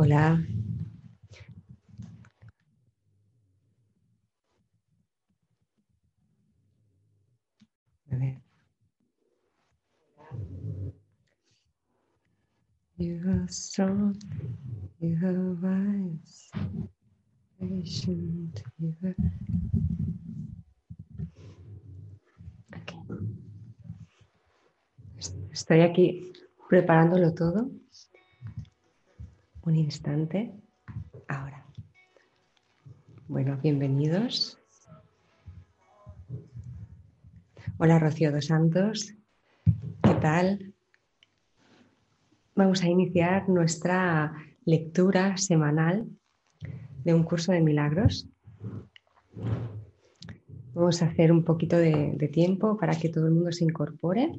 Hola. A ver. You are strong, you are wise, patient, you are... Okay. Estoy aquí preparándolo todo. Un instante. Ahora. Bueno, bienvenidos. Hola Rocío dos Santos. ¿Qué tal? Vamos a iniciar nuestra lectura semanal de un curso de milagros. Vamos a hacer un poquito de, de tiempo para que todo el mundo se incorpore.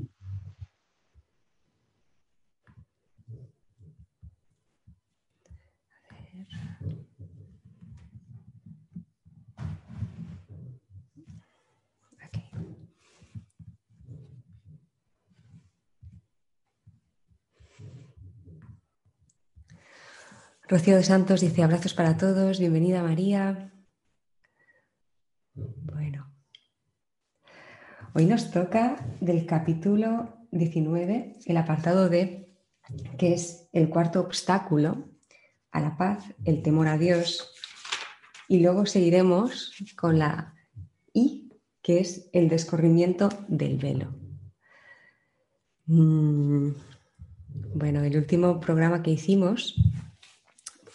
Rocío de Santos dice abrazos para todos, bienvenida María. Bueno, hoy nos toca del capítulo 19, el apartado D, que es el cuarto obstáculo a la paz, el temor a Dios. Y luego seguiremos con la I, que es el descorrimiento del velo. Mm, bueno, el último programa que hicimos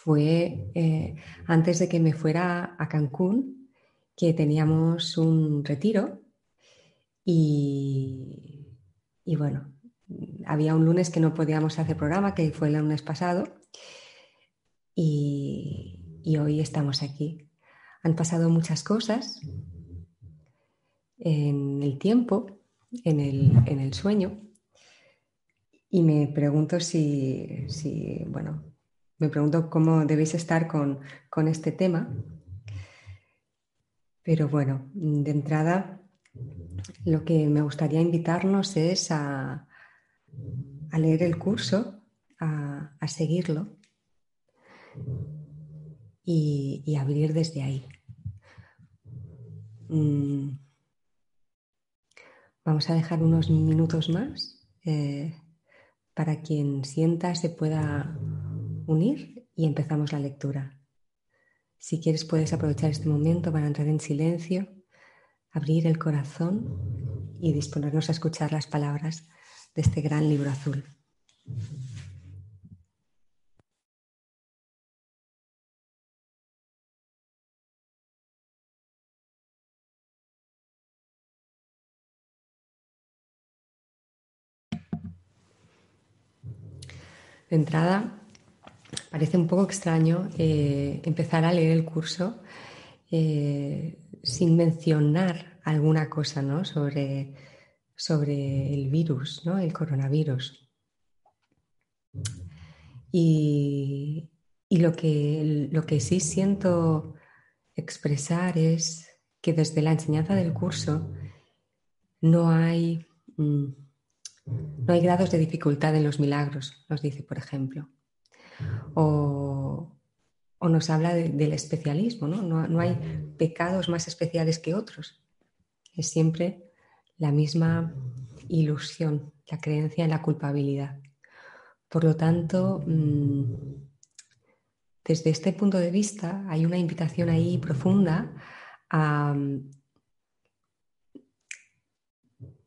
fue eh, antes de que me fuera a Cancún, que teníamos un retiro y, bueno, había un lunes que no podíamos hacer programa, que fue el lunes pasado, y, hoy estamos aquí. Han pasado muchas cosas en el tiempo, en el, sueño, y me pregunto si, si bueno, me pregunto cómo debéis estar con, este tema. Pero bueno, de entrada, lo que me gustaría invitarnos es a, leer el curso, a, seguirlo y, abrir desde ahí. Mm. Vamos a dejar unos minutos más eh, para quien sienta se pueda unir y empezamos la lectura. Si quieres puedes aprovechar este momento para entrar en silencio, abrir el corazón y disponernos a escuchar las palabras de este gran libro azul. De entrada, parece un poco extraño eh, empezar a leer el curso eh, sin mencionar alguna cosa sobre, sobre el virus, ¿no? el coronavirus. Y, lo, que, lo que sí siento expresar es que desde la enseñanza del curso no hay, mm, no hay grados de dificultad en los milagros, nos dice, por ejemplo o, nos habla del especialismo, ¿no? ¿no? hay pecados más especiales que otros. Es siempre la misma ilusión, la creencia en la culpabilidad. Por lo tanto, mm, desde este punto de vista hay una invitación ahí profunda a,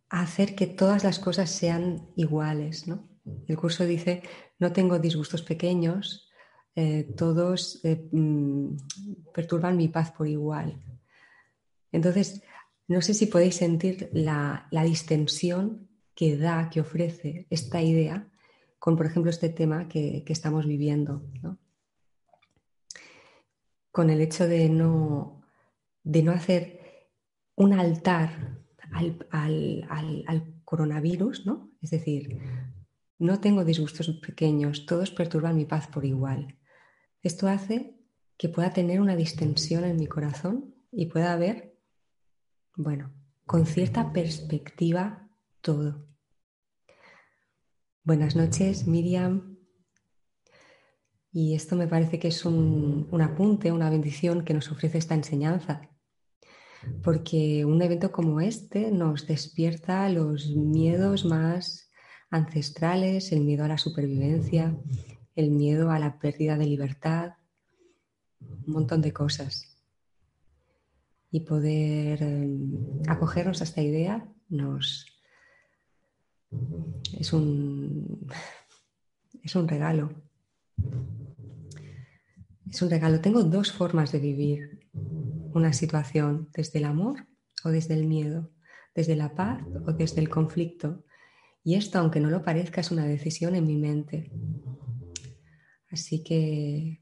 a hacer que todas las cosas sean iguales. ¿no? El curso dice no tengo disgustos pequeños, eh, todos eh, mm, perturban mi paz por igual. Entonces, no sé si podéis sentir la, distensión que da, que ofrece esta idea con, por ejemplo, este tema que, estamos viviendo. Con el hecho de no, de no hacer un altar al, al coronavirus, ¿no? Es decir, no tengo disgustos pequeños, todos perturban mi paz por igual. Esto hace que pueda tener una distensión en mi corazón y pueda ver, bueno, con cierta perspectiva todo. Buenas noches, Miriam. Y esto me parece que es un, un apunte, una bendición que nos ofrece esta enseñanza porque un evento como este nos despierta los miedos más ancestrales, el miedo a la supervivencia, el miedo a la pérdida de libertad, un montón de cosas. Y poder em, acogernos a esta idea nos es un, es un regalo. Es un regalo. Tengo dos formas de vivir una situación desde el amor o desde el miedo, desde la paz o desde el conflicto. Y esto, aunque no lo parezca, es una decisión en mi mente. Así que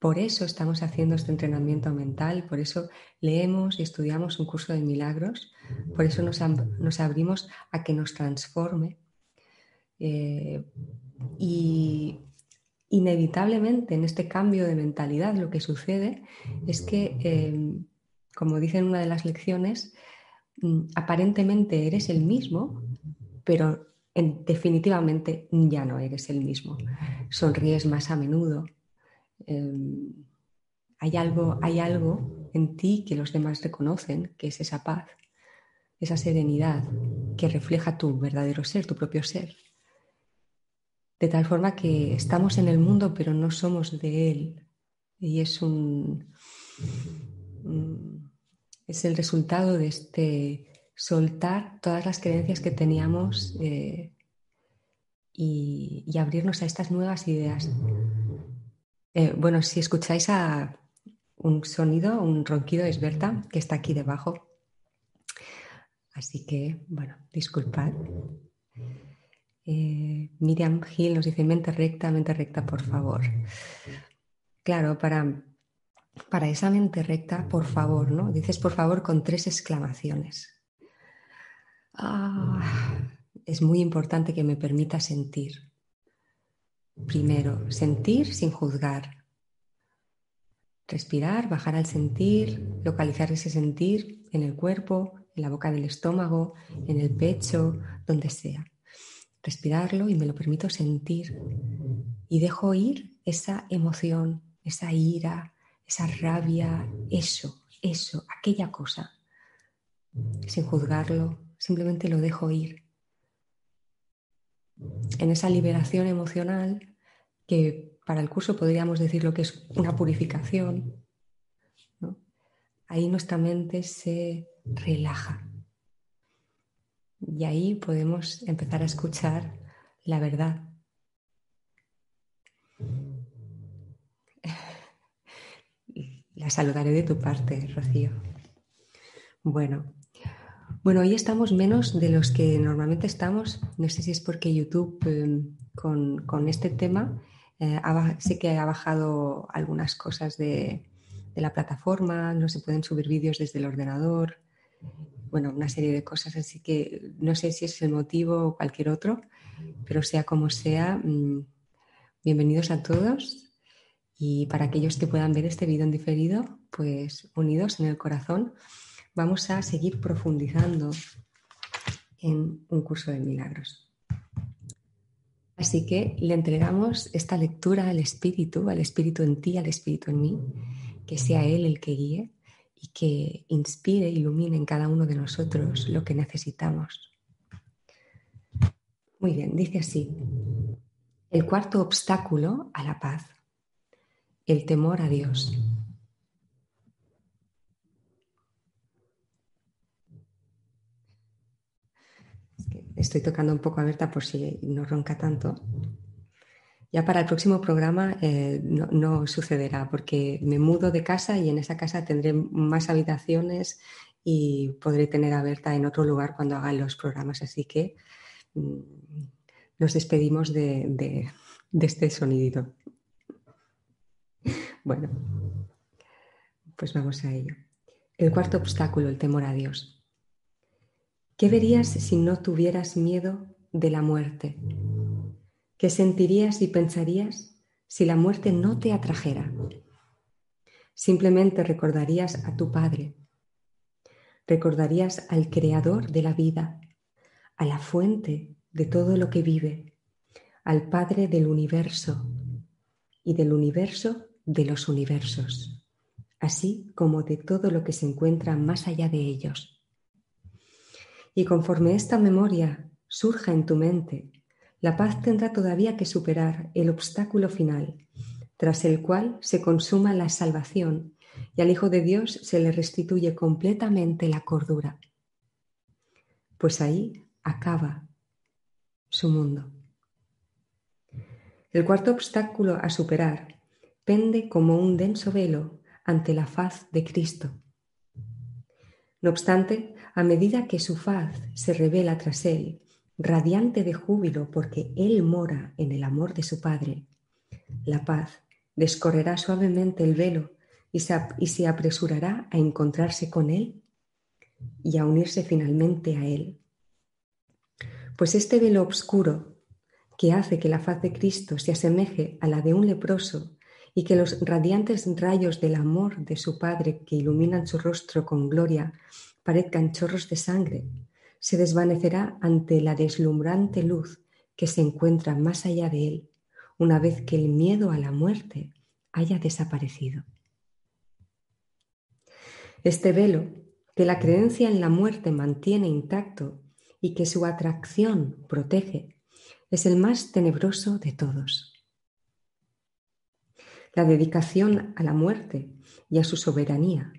por eso estamos haciendo este entrenamiento mental, por eso leemos y estudiamos un curso de milagros, por eso nos, abrimos a que nos transforme. Eh, y inevitablemente en este cambio de mentalidad lo que sucede es que, em, como dice en una de las lecciones, mm, aparentemente eres el mismo, pero definitivamente ya no eres el mismo. Sonríes más a menudo. Em, hay, algo, hay algo en ti que los demás reconocen, que es esa paz, esa serenidad que refleja tu verdadero ser, tu propio ser de tal forma que estamos en el mundo pero no somos de él. Y es un, es el resultado de este soltar todas las creencias que teníamos eh, y, abrirnos a estas nuevas ideas. Eh, bueno, si escucháis a un sonido, un ronquido es Berta, que está aquí debajo. Así que, bueno, disculpad. Eh, Miriam Gil nos dice mente recta, mente recta, por favor. Claro, para, para esa mente recta, por favor, ¿no? Dices por favor con tres exclamaciones. Ah, es muy importante que me permita sentir. Primero, sentir sin juzgar. Respirar, bajar al sentir, localizar ese sentir en el cuerpo, en la boca del estómago, en el pecho, donde sea respirarlo y me lo permito sentir y dejo ir esa emoción, esa ira, esa rabia, eso, eso, aquella cosa, sin juzgarlo, simplemente lo dejo ir. En esa liberación emocional, que para el curso podríamos decir lo que es una purificación, ahí nuestra mente se relaja y ahí podemos empezar a escuchar la verdad. La saludaré de tu parte, Rocío. Bueno, bueno, hoy estamos menos de los que normalmente estamos. No sé si es porque YouTube em, con, este tema eh, sé que ha bajado algunas cosas de, de la plataforma, no se pueden subir vídeos desde el ordenador bueno, una serie de cosas, así que no sé si es el motivo o cualquier otro, pero sea como sea, mm, bienvenidos a todos y para aquellos que puedan ver este vídeo en diferido, pues unidos en el corazón, vamos a seguir profundizando en un curso de milagros. Así que le entregamos esta lectura al Espíritu, al Espíritu en ti, al Espíritu en mí, que sea Él el que guíe y que inspire, ilumine en cada uno de nosotros lo que necesitamos. Muy bien, dice así. El cuarto obstáculo a la paz, el temor a Dios. Estoy tocando un poco a Berta por si no ronca tanto. Ya para el próximo programa eh, no, sucederá porque me mudo de casa y en esa casa tendré más habitaciones y podré tener a Berta en otro lugar cuando hagan los programas. Así que mm, nos despedimos de, de este sonidito. Bueno, pues vamos a ello. El cuarto obstáculo, el temor a Dios. ¿Qué verías si no tuvieras miedo de la muerte? ¿Qué sentirías y pensarías si la muerte no te atrajera? Simplemente recordarías a tu Padre, recordarías al Creador de la vida, a la fuente de todo lo que vive, al Padre del universo, y del universo de los universos, así como de todo lo que se encuentra más allá de ellos. Y conforme esta memoria surja en tu mente, la paz tendrá todavía que superar el obstáculo final, tras el cual se consuma la salvación y al Hijo de Dios se le restituye completamente la cordura. Pues ahí acaba su mundo. El cuarto obstáculo a superar pende como un denso velo ante la faz de Cristo. No obstante, a medida que su faz se revela tras él, radiante de júbilo porque Él mora en el amor de su Padre, la paz descorrerá suavemente el velo y se, apresurará a encontrarse con Él y a unirse finalmente a Él. Pues este velo oscuro que hace que la faz de Cristo se asemeje a la de un leproso y que los radiantes rayos del amor de su Padre que iluminan su rostro con gloria parezcan chorros de sangre, se desvanecerá ante la deslumbrante luz que se encuentra más allá de él, una vez que el miedo a la muerte haya desaparecido. Este velo, que la creencia en la muerte mantiene intacto y que su atracción protege, es el más tenebroso de todos. La dedicación a la muerte y a su soberanía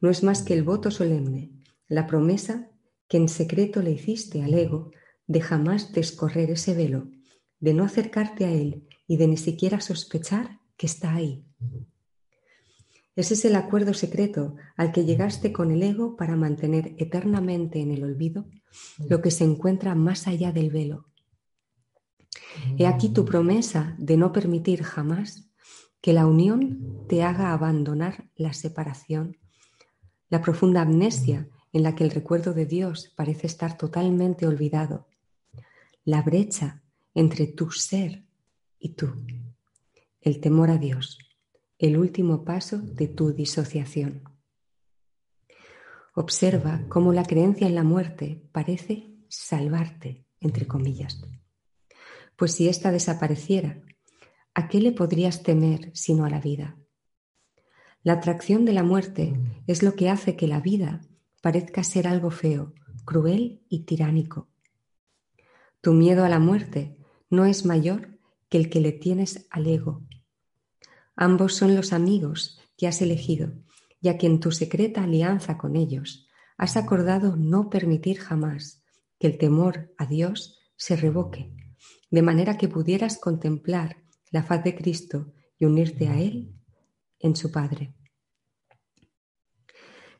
no es más que el voto solemne, la promesa que en secreto le hiciste al ego de jamás descorrer ese velo, de no acercarte a él y de ni siquiera sospechar que está ahí. Ese es el acuerdo secreto al que llegaste con el ego para mantener eternamente en el olvido lo que se encuentra más allá del velo. He aquí tu promesa de no permitir jamás que la unión te haga abandonar la separación, la profunda amnesia en la que el recuerdo de Dios parece estar totalmente olvidado, la brecha entre tu ser y tú, el temor a Dios el último paso de tu disociación. Observa cómo la creencia en la muerte parece salvarte, entre comillas. Pues si ésta desapareciera, ¿a qué le podrías temer sino a la vida? La atracción de la muerte es lo que hace que la vida parezca ser algo feo, cruel y tiránico. Tu miedo a la muerte no es mayor que el que le tienes al ego, Ambos son los amigos que has elegido y a quien tu secreta alianza con ellos has acordado no permitir jamás que el temor a Dios se revoque, de manera que pudieras contemplar la faz de Cristo y unirte a Él en su Padre.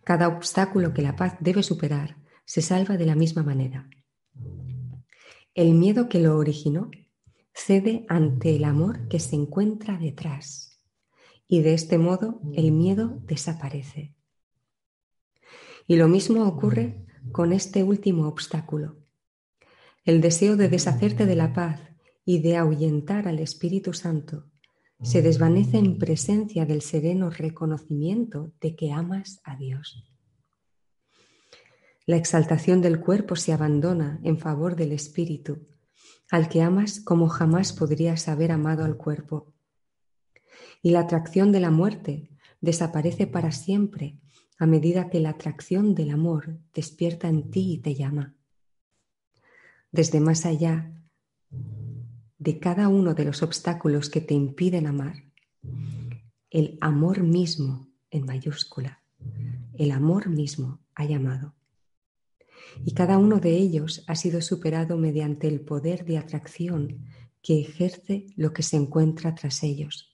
Cada obstáculo que la paz debe superar se salva de la misma manera. El miedo que lo originó cede ante el amor que se encuentra detrás y de este modo el miedo desaparece. Y lo mismo ocurre con este último obstáculo. El deseo de deshacerte de la paz y de ahuyentar al Espíritu Santo se desvanece en presencia del sereno reconocimiento de que amas a Dios. La exaltación del cuerpo se abandona en favor del Espíritu, al que amas como jamás podrías haber amado al cuerpo y la atracción de la muerte desaparece para siempre a medida que la atracción del amor despierta en ti y te llama. Desde más allá de cada uno de los obstáculos que te impiden amar, el amor mismo en mayúscula, el amor mismo ha llamado. Y cada uno de ellos ha sido superado mediante el poder de atracción que ejerce lo que se encuentra tras ellos.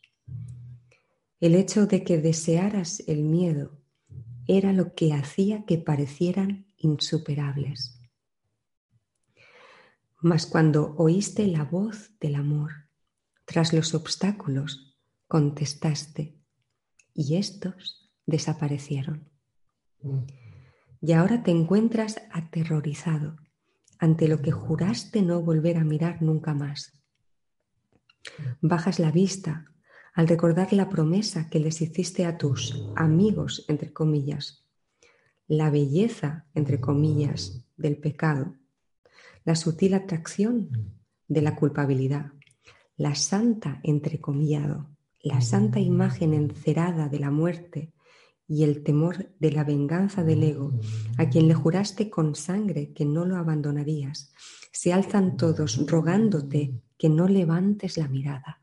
El hecho de que desearas el miedo era lo que hacía que parecieran insuperables. Mas cuando oíste la voz del amor, tras los obstáculos, contestaste y estos desaparecieron. Y ahora te encuentras aterrorizado ante lo que juraste no volver a mirar nunca más. Bajas la vista al recordar la promesa que les hiciste a tus amigos, entre comillas, la belleza, entre comillas, del pecado, la sutil atracción de la culpabilidad, la santa, entrecomillado, la santa imagen encerada de la muerte y el temor de la venganza del ego, a quien le juraste con sangre que no lo abandonarías, se alzan todos rogándote que no levantes la mirada.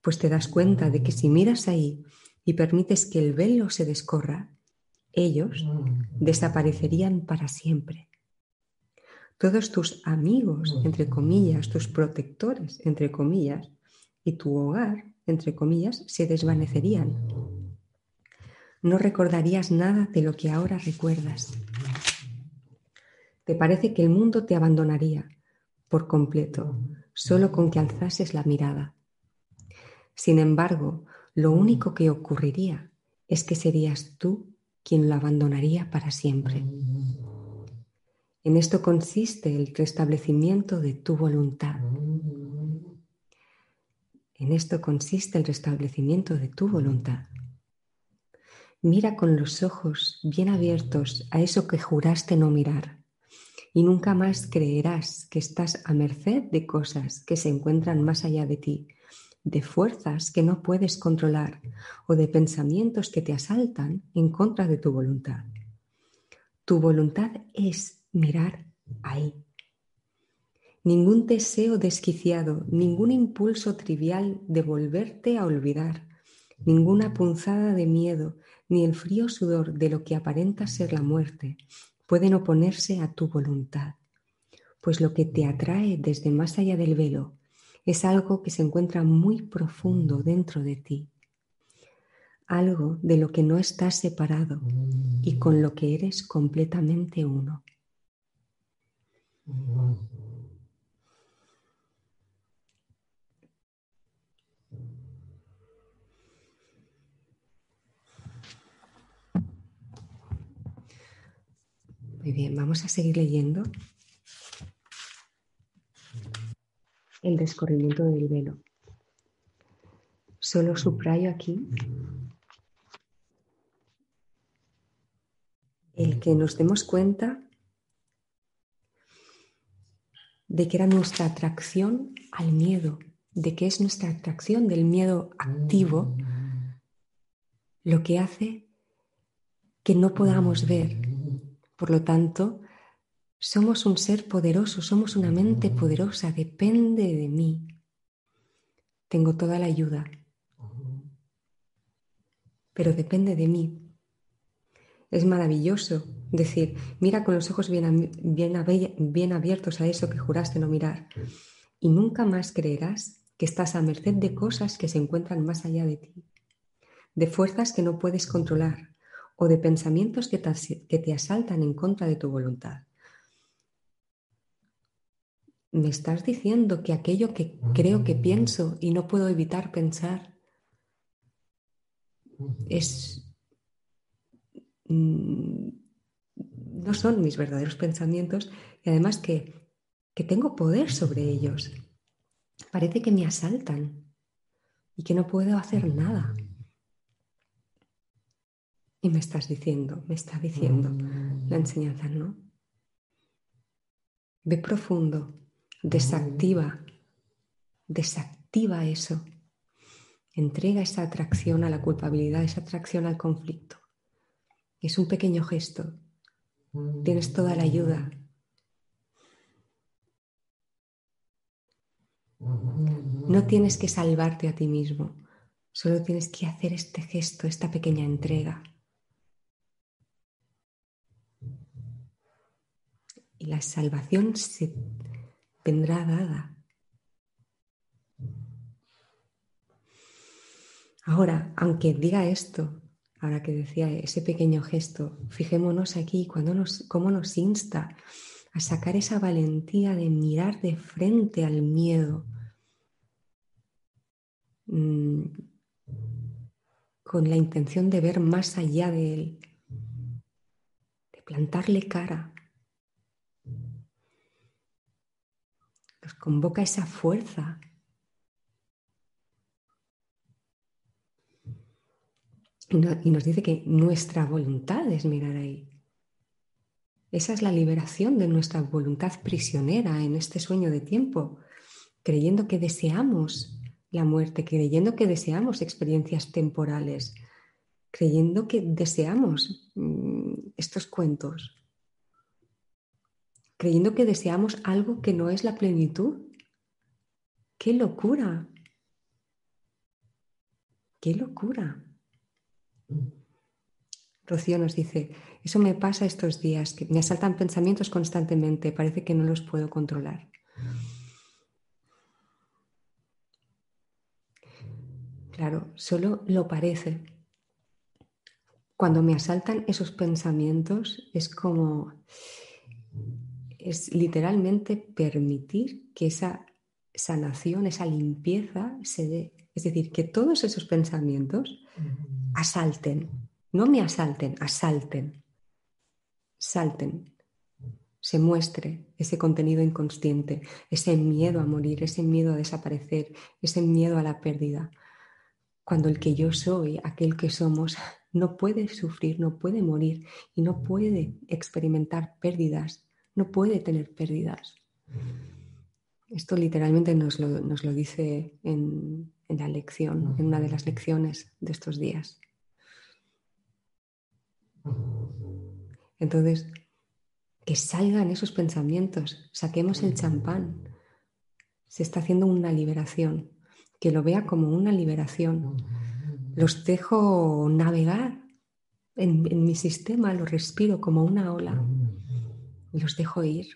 Pues te das cuenta de que si miras ahí y permites que el velo se descorra, ellos desaparecerían para siempre. Todos tus amigos, entre comillas, tus protectores, entre comillas, y tu hogar, entre comillas, se desvanecerían no recordarías nada de lo que ahora recuerdas. Te parece que el mundo te abandonaría por completo, solo con que alzases la mirada. Sin embargo, lo único que ocurriría es que serías tú quien lo abandonaría para siempre. En esto consiste el restablecimiento de tu voluntad. En esto consiste el restablecimiento de tu voluntad. Mira con los ojos bien abiertos a eso que juraste no mirar y nunca más creerás que estás a merced de cosas que se encuentran más allá de ti, de fuerzas que no puedes controlar o de pensamientos que te asaltan en contra de tu voluntad. Tu voluntad es mirar ahí. Ningún deseo desquiciado, ningún impulso trivial de volverte a olvidar, ninguna punzada de miedo, ni el frío sudor de lo que aparenta ser la muerte pueden oponerse a tu voluntad, pues lo que te atrae desde más allá del velo es algo que se encuentra muy profundo dentro de ti, algo de lo que no estás separado y con lo que eres completamente uno. Muy bien, vamos a seguir leyendo el descorrimiento del velo. Solo subrayo aquí el que nos demos cuenta de que era nuestra atracción al miedo, de que es nuestra atracción del miedo activo lo que hace que no podamos ver. Por lo tanto, somos un ser poderoso, somos una mente poderosa, depende de mí. Tengo toda la ayuda, pero depende de mí. Es maravilloso decir, mira con los ojos bien, bien, abiertos a eso que juraste no mirar, y nunca más creerás que estás a merced de cosas que se encuentran más allá de ti, de fuerzas que no puedes controlar, o de pensamientos que te, asaltan en contra de tu voluntad. ¿Me estás diciendo que aquello que creo que pienso y no puedo evitar pensar es mm, no son mis verdaderos pensamientos y además que, que tengo poder sobre ellos? Parece que me asaltan y que no puedo hacer nada. Y me estás diciendo, me está diciendo la enseñanza, ¿no? Ve profundo, desactiva, desactiva eso. Entrega esa atracción a la culpabilidad, esa atracción al conflicto. Es un pequeño gesto. Tienes toda la ayuda. No tienes que salvarte a ti mismo, solo tienes que hacer este gesto, esta pequeña entrega. y la salvación se vendrá dada. Ahora, aunque diga esto, ahora que decía ese pequeño gesto, fijémonos aquí cuando nos, cómo nos insta a sacar esa valentía de mirar de frente al miedo mm, con la intención de ver más allá de él, de plantarle cara, nos convoca esa fuerza. Y, nos dice que nuestra voluntad es mirar ahí. Esa es la liberación de nuestra voluntad prisionera en este sueño de tiempo, creyendo que deseamos la muerte, creyendo que deseamos experiencias temporales, creyendo que deseamos mm, estos cuentos, creyendo que deseamos algo que no es la plenitud. ¡Qué locura! ¡Qué locura! Rocío nos dice, eso me pasa estos días, que me asaltan pensamientos constantemente, parece que no los puedo controlar. Claro, solo lo parece. Cuando me asaltan esos pensamientos es como, es literalmente permitir que esa sanación, esa limpieza se dé. Es decir, que todos esos pensamientos asalten, no me asalten, asalten salten, se muestre ese contenido inconsciente, ese miedo a morir, ese miedo a desaparecer, ese miedo a la pérdida. Cuando el que yo soy, aquel que somos, no puede sufrir, no puede morir y no puede experimentar pérdidas, no puede tener pérdidas. Esto literalmente nos lo, dice en la lección, en una de las lecciones de estos días. Entonces, que salgan esos pensamientos, saquemos el champán. Se está haciendo una liberación, que lo vea como una liberación. Los dejo navegar en, mi sistema, los respiro como una ola los dejo ir.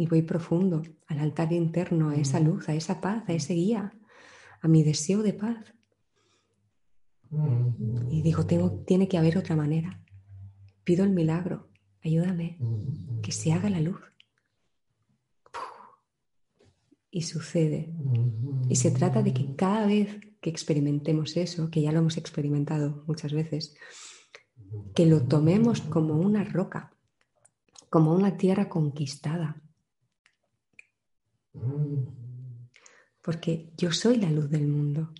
Y voy profundo al altar interno, a esa luz, a esa paz, a ese guía, a mi deseo de paz. Y digo, tengo, tiene que haber otra manera. Pido el milagro, ayúdame, que se haga la luz. Y sucede. Y se trata de que cada vez que experimentemos eso, que ya lo hemos experimentado muchas veces, que lo tomemos como una roca, como una tierra conquistada. Porque yo soy la luz del mundo.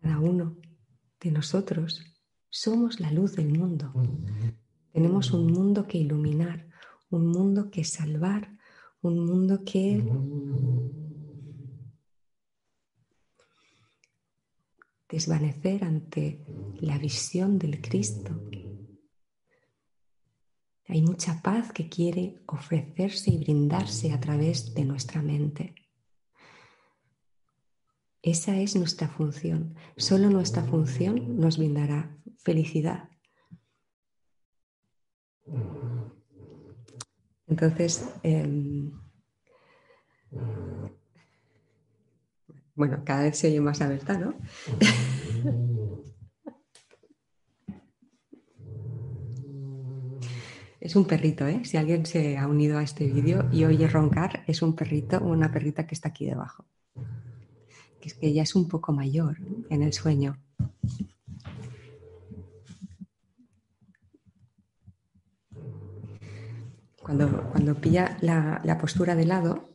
Cada uno de nosotros somos la luz del mundo. Tenemos un mundo que iluminar, un mundo que salvar, un mundo que desvanecer ante la visión del Cristo. Hay mucha paz que quiere ofrecerse y brindarse a través de nuestra mente. Esa es nuestra función. Solo nuestra función nos brindará felicidad. Entonces, em, bueno, cada vez se oye más abierta, ¿no? es un perrito, ¿eh? Si alguien se ha unido a este vídeo y oye roncar, es un perrito o una perrita que está aquí debajo. Que es que ya es un poco mayor en el sueño. Cuando, cuando pilla la, postura de lado,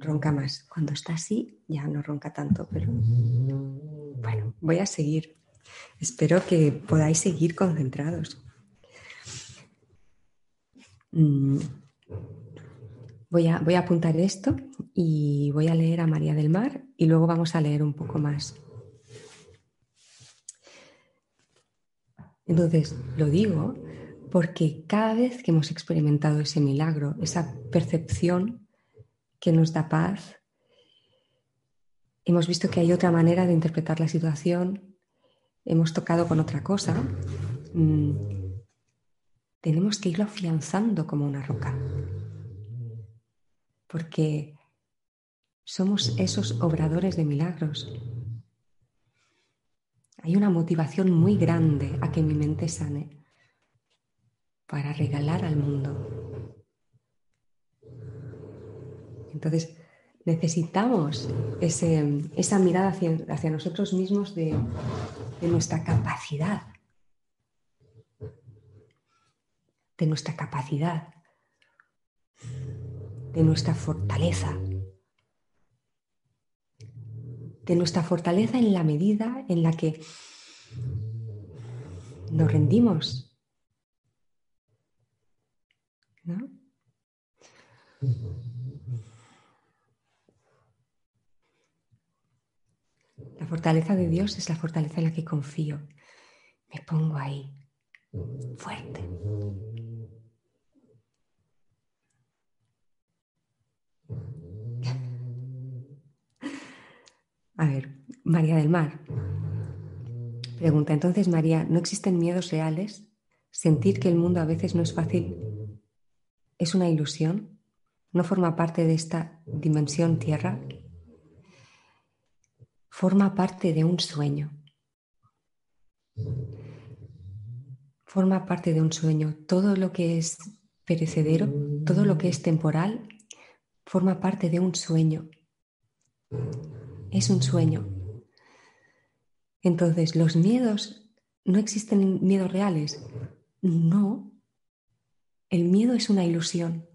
ronca más. Cuando está así, ya no ronca tanto, pero bueno, voy a seguir. Espero que podáis seguir concentrados. Mm, voy a, voy a apuntar esto y voy a leer a María del Mar y luego vamos a leer un poco más. Entonces, lo digo porque cada vez que hemos experimentado ese milagro, esa percepción que nos da paz, hemos visto que hay otra manera de interpretar la situación, hemos tocado con otra cosa, mm, tenemos que irlo afianzando como una roca, porque somos esos obradores de milagros. Hay una motivación muy grande a que mi mente sane para regalar al mundo. Entonces, necesitamos esa mirada hacia, nosotros mismos de, de nuestra capacidad, de nuestra capacidad, de nuestra fortaleza, de nuestra fortaleza en la medida en la que nos rendimos. ¿no? La fortaleza de Dios es la fortaleza en la que confío. Me pongo ahí fuerte. A ver, María del Mar. Pregunta, entonces María, ¿no existen miedos reales? ¿Sentir que el mundo a veces no es fácil es una ilusión? ¿No forma parte de esta dimensión tierra? Forma parte de un sueño. Forma parte de un sueño. Todo lo que es perecedero, todo lo que es temporal, forma parte de un sueño es un sueño. Entonces, ¿los miedos no existen miedos reales? No. El miedo es una ilusión,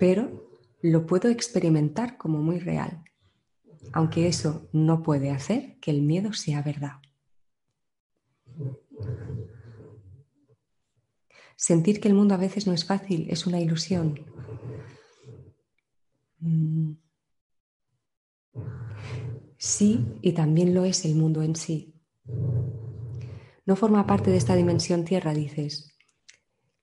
pero lo puedo experimentar como muy real, aunque eso no puede hacer que el miedo sea verdad. Sentir que el mundo a veces no es fácil es una ilusión. Mm. Sí, y también lo es el mundo en sí. No forma parte de esta dimensión tierra, dices.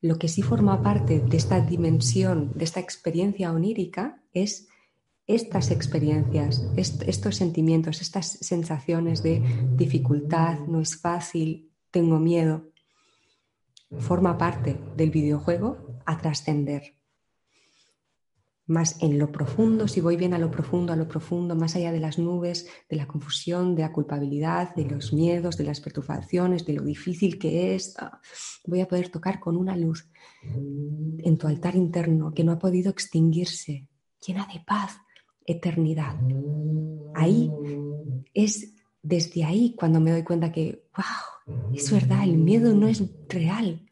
Lo que sí forma parte de esta dimensión, de esta experiencia onírica, es estas experiencias, estos sentimientos, estas sensaciones de dificultad, no es fácil, tengo miedo. Forma parte del videojuego a trascender más en lo profundo, si voy bien a lo profundo, a lo profundo, más allá de las nubes, de la confusión, de la culpabilidad, de los miedos, de las perturbaciones, de lo difícil que es, ah, voy a poder tocar con una luz en tu altar interno que no ha podido extinguirse, llena de paz, eternidad. Ahí es desde ahí cuando me doy cuenta que, wow, es verdad, el miedo no es real.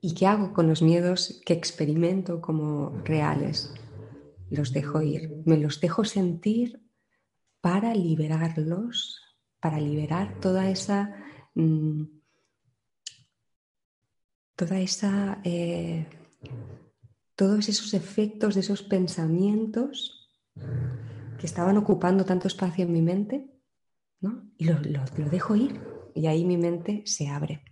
¿Y qué hago con los miedos que experimento como reales? Los dejo ir, me los dejo sentir para liberarlos, para liberar toda esa... Mm, toda esa... Eh, todos esos efectos de esos pensamientos que estaban ocupando tanto espacio en mi mente, ¿no? Y lo dejo ir y ahí mi mente se abre.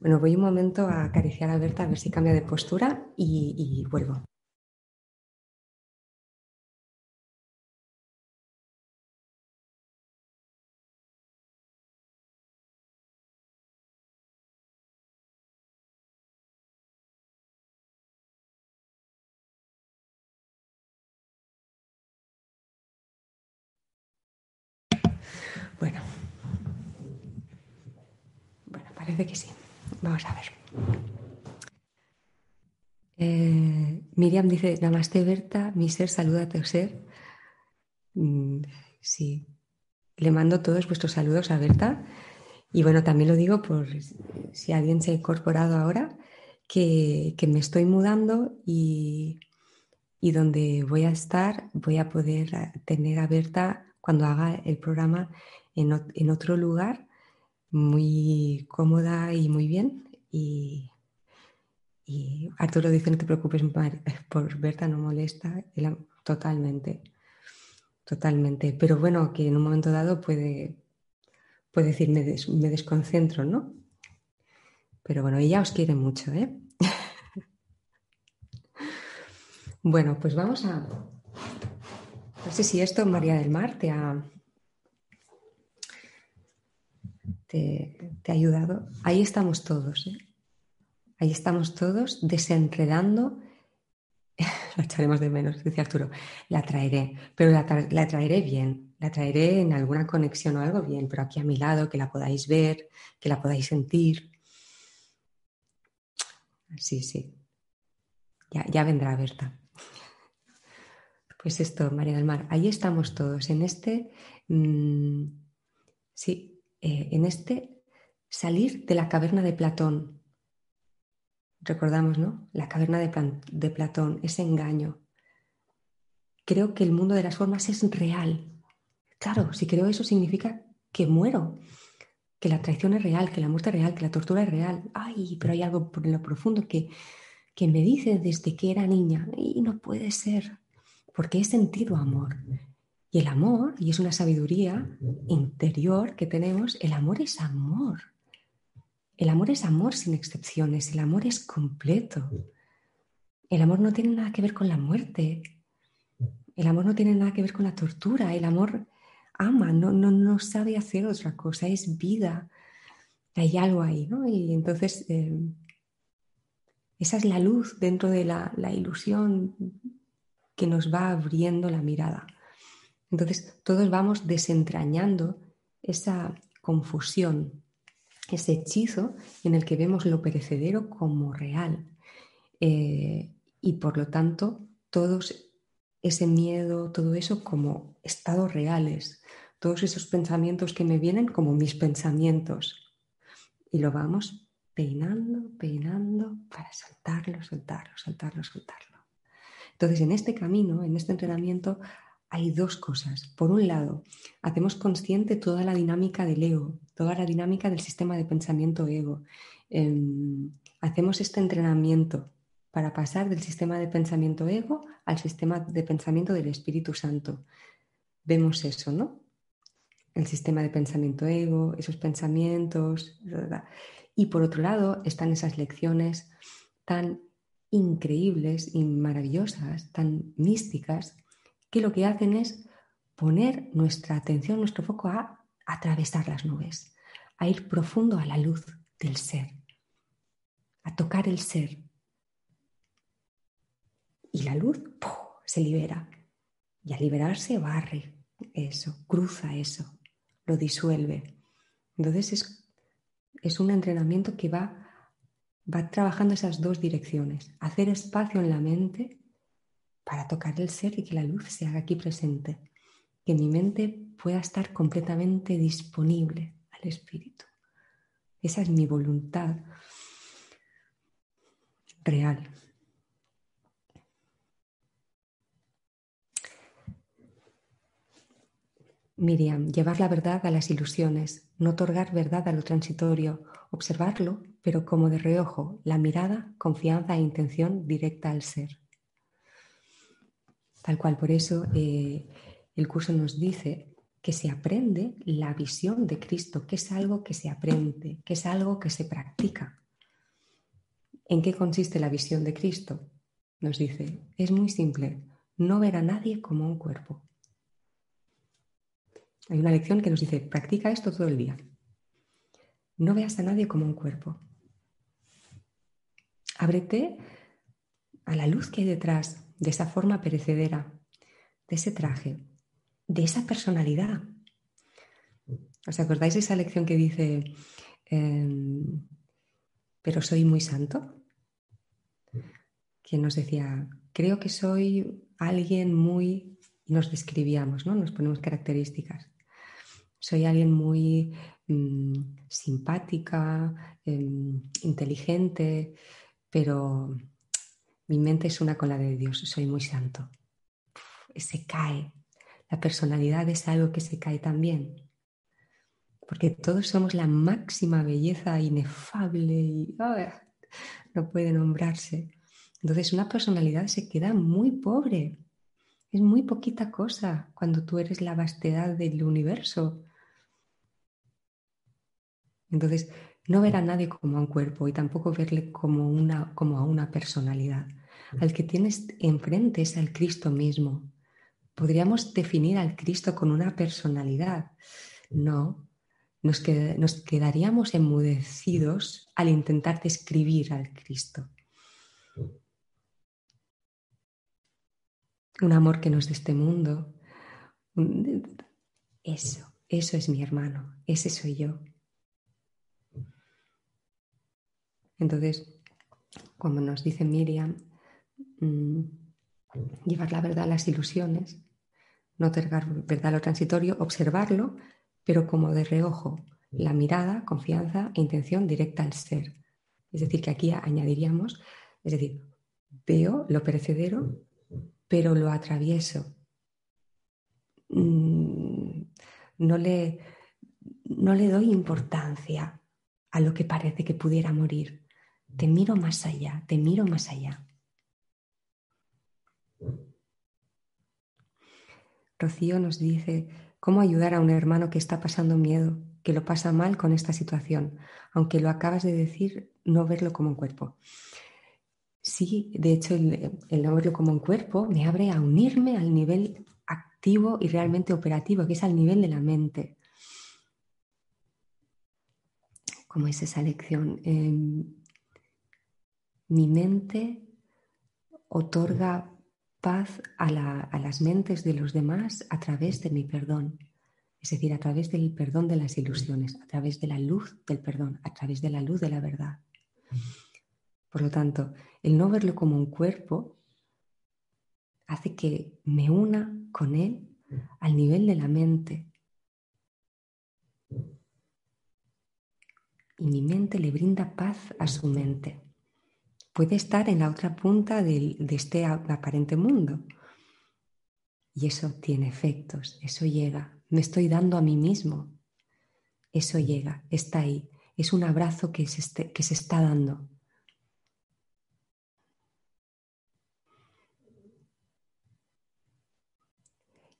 Bueno, voy un momento a acariciar a Berta a ver si cambia de postura y, y vuelvo. Bueno, bueno, parece que sí. Vamos a ver. Eh, Miriam dice, Namaste Berta, mi ser, saluda a tu ser. Mm, sí, le mando todos vuestros saludos a Berta. Y bueno, también lo digo por si alguien se ha incorporado ahora, que, me estoy mudando y, donde voy a estar voy a poder tener a Berta cuando haga el programa en otro lugar muy cómoda y muy bien. Y, Arturo dice, no te preocupes por Berta, no molesta. totalmente, totalmente. Pero bueno, que en un momento dado puede, puede decir, me, desconcentro, ¿no? Pero bueno, ella os quiere mucho, ¿eh? bueno, pues vamos a... No sé si esto, María del Mar, te ha, te, ha ayudado. Ahí estamos todos. ¿eh? Ahí estamos todos desenredando. la echaremos de menos, dice Arturo. La traeré, pero la, traeré bien. La traeré en alguna conexión o algo bien, pero aquí a mi lado, que la podáis ver, que la podáis sentir. Sí, sí. Ya, ya vendrá Berta. Pues esto, María del Mar, ahí estamos todos, en este, mm, sí, eh, en este salir de la caverna de Platón. Recordamos, ¿no? La caverna de, Platón, ese engaño. Creo que el mundo de las formas es real. Claro, si creo eso significa que muero. que la traición es real, que la muerte es real, que la tortura es real. Ay, pero hay algo por lo profundo que, que me dice desde que era niña y no puede ser, porque he sentido amor. Y el amor, y es una sabiduría interior que tenemos, el amor es amor. El amor es amor sin excepciones, el amor es completo. El amor no tiene nada que ver con la muerte, el amor no tiene nada que ver con la tortura, el amor ama, no, no, no sabe hacer otra cosa, es vida. Hay algo ahí, ¿no? Y entonces eh, esa es la luz dentro de la, la ilusión que nos va abriendo la mirada. Entonces todos vamos desentrañando esa confusión, ese hechizo en el que vemos lo perecedero como real. Eh, y por lo tanto, todos ese miedo, todo eso como estados reales, todos esos pensamientos que me vienen como mis pensamientos. Y lo vamos peinando, peinando para soltarlo, soltarlo, soltarlo, soltarlo. Entonces, en este camino, en este entrenamiento, hay dos cosas. Por un lado, hacemos consciente toda la dinámica del ego, toda la dinámica del sistema de pensamiento ego. Em, hacemos este entrenamiento para pasar del sistema de pensamiento ego al sistema de pensamiento del Espíritu Santo. Vemos eso, ¿no? El sistema de pensamiento ego, esos pensamientos. Y por otro lado están esas lecciones tan increíbles y maravillosas, tan místicas, que lo que hacen es poner nuestra atención, nuestro foco a atravesar las nubes, a ir profundo a la luz del ser, a tocar el ser. Y la luz se libera. Y al liberarse barre eso, cruza eso, lo disuelve. Entonces es, es un entrenamiento que va, va trabajando esas dos direcciones. Hacer espacio en la mente para tocar el ser y que la luz se haga aquí presente, que mi mente pueda estar completamente disponible al espíritu. Esa es mi voluntad real. Miriam, llevar la verdad a las ilusiones, no otorgar verdad a lo transitorio, observarlo, pero como de reojo, la mirada, confianza e intención directa al ser. Tal cual, por eso eh, el curso nos dice que se aprende la visión de Cristo, que es algo que se aprende, que es algo que se practica. ¿En qué consiste la visión de Cristo? Nos dice, es muy simple, no ver a nadie como un cuerpo. Hay una lección que nos dice, practica esto todo el día. No veas a nadie como un cuerpo. Ábrete a la luz que hay detrás de esa forma perecedera, de ese traje, de esa personalidad. ¿Os acordáis de esa lección que dice, em, pero soy muy santo? Quien nos decía, creo que soy alguien muy, nos describíamos, ¿no? Nos ponemos características. Soy alguien muy mm, simpática, em, inteligente, pero mi mente es una con la de Dios, soy muy santo. se cae. La personalidad es algo que se cae también. Porque todos somos la máxima belleza inefable y no puede nombrarse. Entonces una personalidad se queda muy pobre. Es muy poquita cosa cuando tú eres la vastedad del universo. Entonces, no ver a nadie como a un cuerpo y tampoco verle como, una, como a una personalidad. Al que tienes enfrente es al Cristo mismo. ¿Podríamos definir al Cristo con una personalidad? No, nos, nos quedaríamos enmudecidos al intentar describir al Cristo. Un amor que no es de este mundo. Eso, eso es mi hermano, ese soy yo. Entonces, como nos dice Miriam, mm, llevar la verdad a las ilusiones, no tener verdad a lo transitorio, observarlo, pero como de reojo, la mirada, confianza e intención directa al ser. Es decir, que aquí añadiríamos, es decir, veo lo perecedero, pero lo atravieso. Mm, no le doy importancia a lo que parece que pudiera morir. Te miro más allá, te miro más allá. Rocío nos dice, ¿cómo ayudar a un hermano que está pasando miedo, que lo pasa mal con esta situación, aunque lo acabas de decir, no verlo como un cuerpo? Sí, de hecho, el, no verlo como un cuerpo me abre a unirme al nivel activo y realmente operativo, que es al nivel de la mente. ¿Cómo es esa lección? Em, mi mente otorga paz a, las mentes de los demás a través de mi perdón. Es decir, a través del perdón de las ilusiones, a través de la luz del perdón, a través de la luz de la verdad. Por lo tanto, el no verlo como un cuerpo hace que me una con él al nivel de la mente. Y mi mente le brinda paz a su mente puede estar en la otra punta de, este aparente mundo. Y eso tiene efectos, eso llega. Me estoy dando a mí mismo. Eso llega, está ahí. Es un abrazo que se, que se está dando.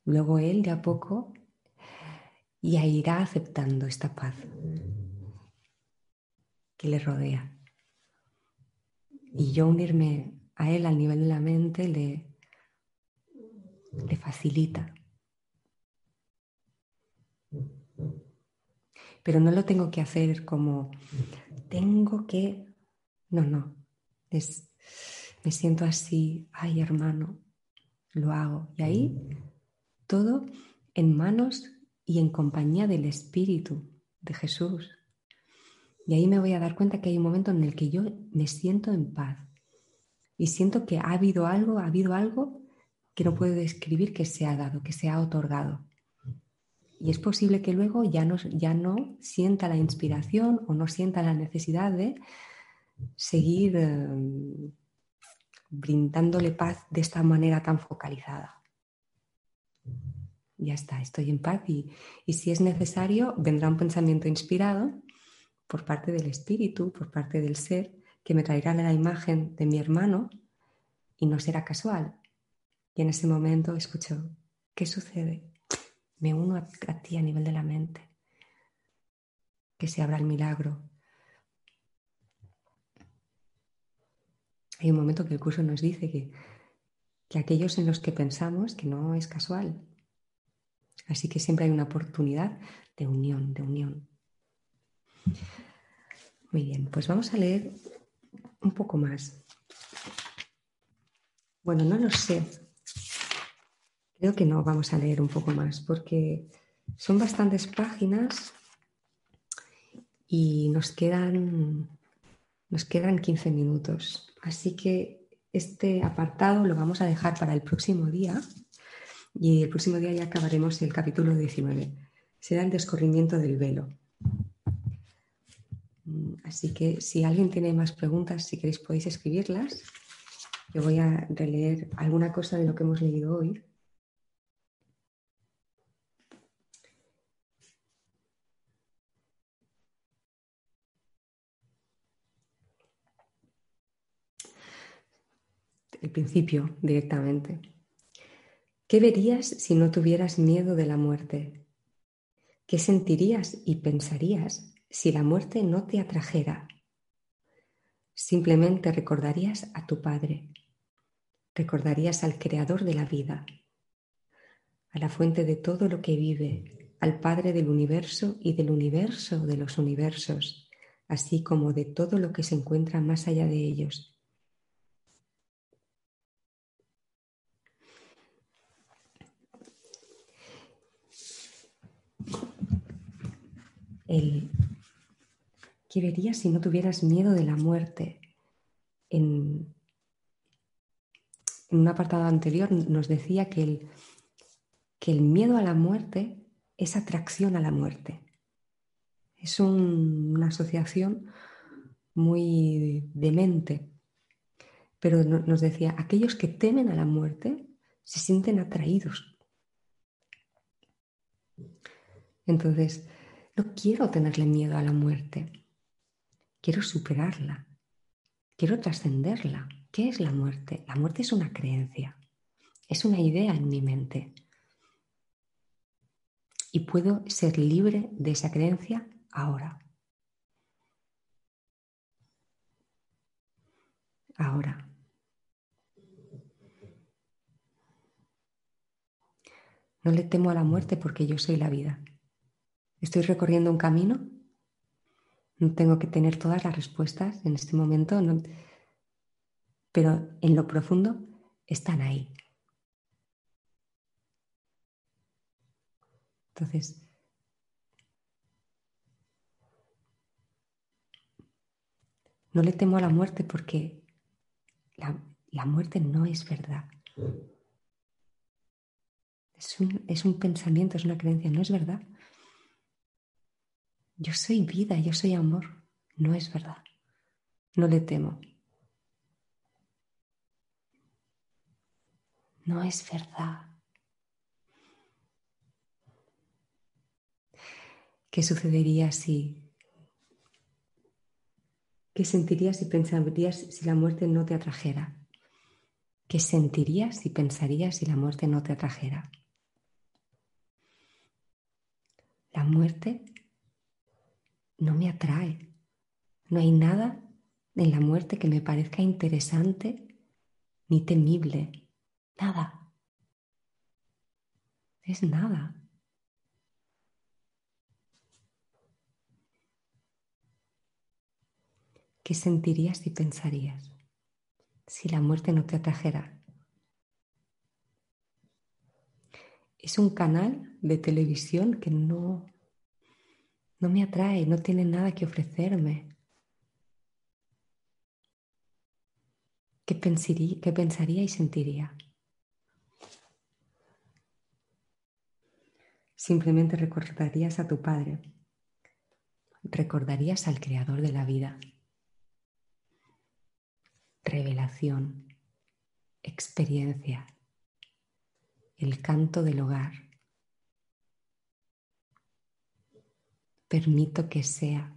Luego él de a poco ya irá aceptando esta paz que le rodea. Y yo unirme a él al nivel de la mente le, le facilita. Pero no lo tengo que hacer como tengo que... No, no. Es, me siento así, ay hermano, lo hago. Y ahí todo en manos y en compañía del Espíritu de Jesús. Y ahí me voy a dar cuenta que hay un momento en el que yo me siento en paz y siento que ha habido algo, ha habido algo que no puedo describir que se ha dado, que se ha otorgado. Y es posible que luego ya no, ya no sienta la inspiración o no sienta la necesidad de seguir eh, brindándole paz de esta manera tan focalizada. Ya está, estoy en paz y, y si es necesario vendrá un pensamiento inspirado por parte del espíritu, por parte del ser, que me traerá la imagen de mi hermano y no será casual. Y en ese momento escucho, ¿qué sucede? Me uno a, ti a nivel de la mente. Que se abra el milagro. Hay un momento que el curso nos dice que, que aquellos en los que pensamos que no es casual. Así que siempre hay una oportunidad de unión, de unión. Muy bien, pues vamos a leer un poco más. Bueno, no lo sé. Creo que no vamos a leer un poco más porque son bastantes páginas y nos quedan, nos quedan 15 minutos. Así que este apartado lo vamos a dejar para el próximo día y el próximo día ya acabaremos el capítulo 19. Será el descorrimiento del velo. Así que si alguien tiene más preguntas, si queréis podéis escribirlas. Yo voy a releer alguna cosa de lo que hemos leído hoy. El principio directamente. ¿Qué verías si no tuvieras miedo de la muerte? ¿Qué sentirías y pensarías si la muerte no te atrajera, simplemente recordarías a tu Padre, recordarías al Creador de la vida, a la fuente de todo lo que vive, al Padre del universo y del universo de los universos, así como de todo lo que se encuentra más allá de ellos. El ¿Qué verías si no tuvieras miedo de la muerte? En, un apartado anterior nos decía que el, que el miedo a la muerte es atracción a la muerte. Es una asociación muy demente. Pero nos decía, aquellos que temen a la muerte se sienten atraídos. Entonces, No quiero tenerle miedo a la muerte. Quiero superarla. Quiero trascenderla. ¿Qué es la muerte? La muerte es una creencia. Es una idea en mi mente. Y puedo ser libre de esa creencia ahora. Ahora. No le temo a la muerte porque yo soy la vida. Estoy recorriendo un camino. No tengo que tener todas las respuestas en este momento, pero en lo profundo están ahí. Entonces, no le temo a la muerte porque la, muerte no es verdad. Es un pensamiento, es una creencia, no es verdad. Yo soy vida, yo soy amor. No es verdad. No le temo. No es verdad. ¿Qué sucedería si... ¿Qué sentirías y pensarías si la muerte no te atrajera? ¿Qué sentirías y pensarías si la muerte no te atrajera? La muerte no me atrae. No hay nada en la muerte que me parezca interesante ni temible. Nada. Es nada. ¿Qué sentirías y pensarías si la muerte no te atrajera? Es un canal de televisión que no no me atrae, no tiene nada que ofrecerme. ¿Qué, pensaría, qué pensaría y sentiría? Simplemente recordarías a tu Padre, recordarías al Creador de la vida. Revelación, experiencia, el canto del hogar permito que sea,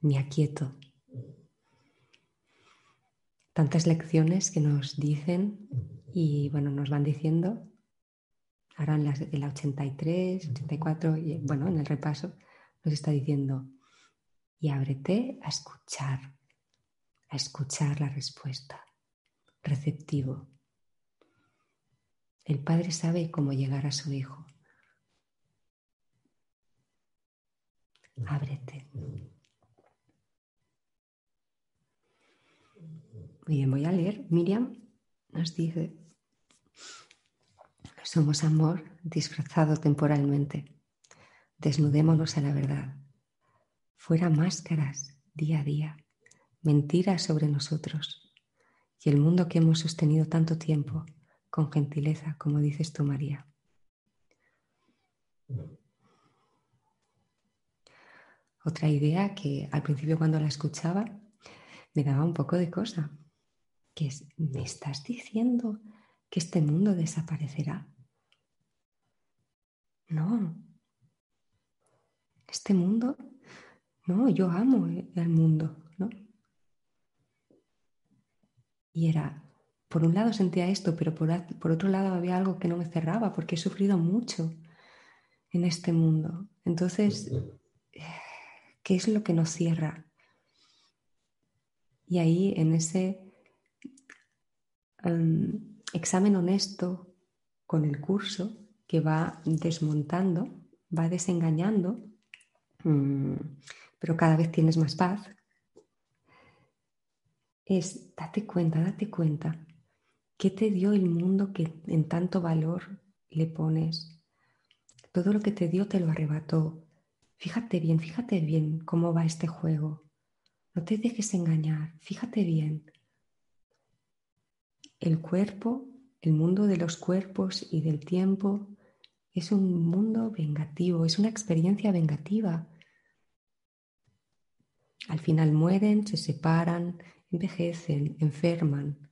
me aquieto. Tantas lecciones que nos dicen y bueno, nos van diciendo, ahora en, la 83, 84, y bueno, en el repaso, nos está diciendo, y ábrete a escuchar, a escuchar la respuesta, receptivo. El Padre sabe cómo llegar a su Hijo. Ábrete. bien, voy a leer. Miriam nos dice, somos amor disfrazado temporalmente. Desnudémonos a la verdad. Fuera máscaras día a día, mentiras sobre nosotros y el mundo que hemos sostenido tanto tiempo con gentileza, como dices tú, María. Otra idea que al principio cuando la escuchaba me daba un poco de cosa, que es, ¿me estás diciendo que este mundo desaparecerá? No. Este mundo, no, yo amo el mundo, ¿no? Y era, por un lado sentía esto, pero por, por otro lado había algo que no me cerraba, porque he sufrido mucho en este mundo. Entonces, ¿Qué es lo que nos cierra? Y ahí en ese examen honesto con el curso que va desmontando, va desengañando, mm, pero cada vez tienes más paz, es date cuenta, date cuenta, ¿qué te dio el mundo que en tanto valor le pones? Todo lo que te dio te lo arrebató, Fíjate bien, fíjate bien cómo va este juego. No te dejes engañar, fíjate bien. El cuerpo, el mundo de los cuerpos y del tiempo, es un mundo vengativo, es una experiencia vengativa. Al final mueren, se separan, envejecen, enferman.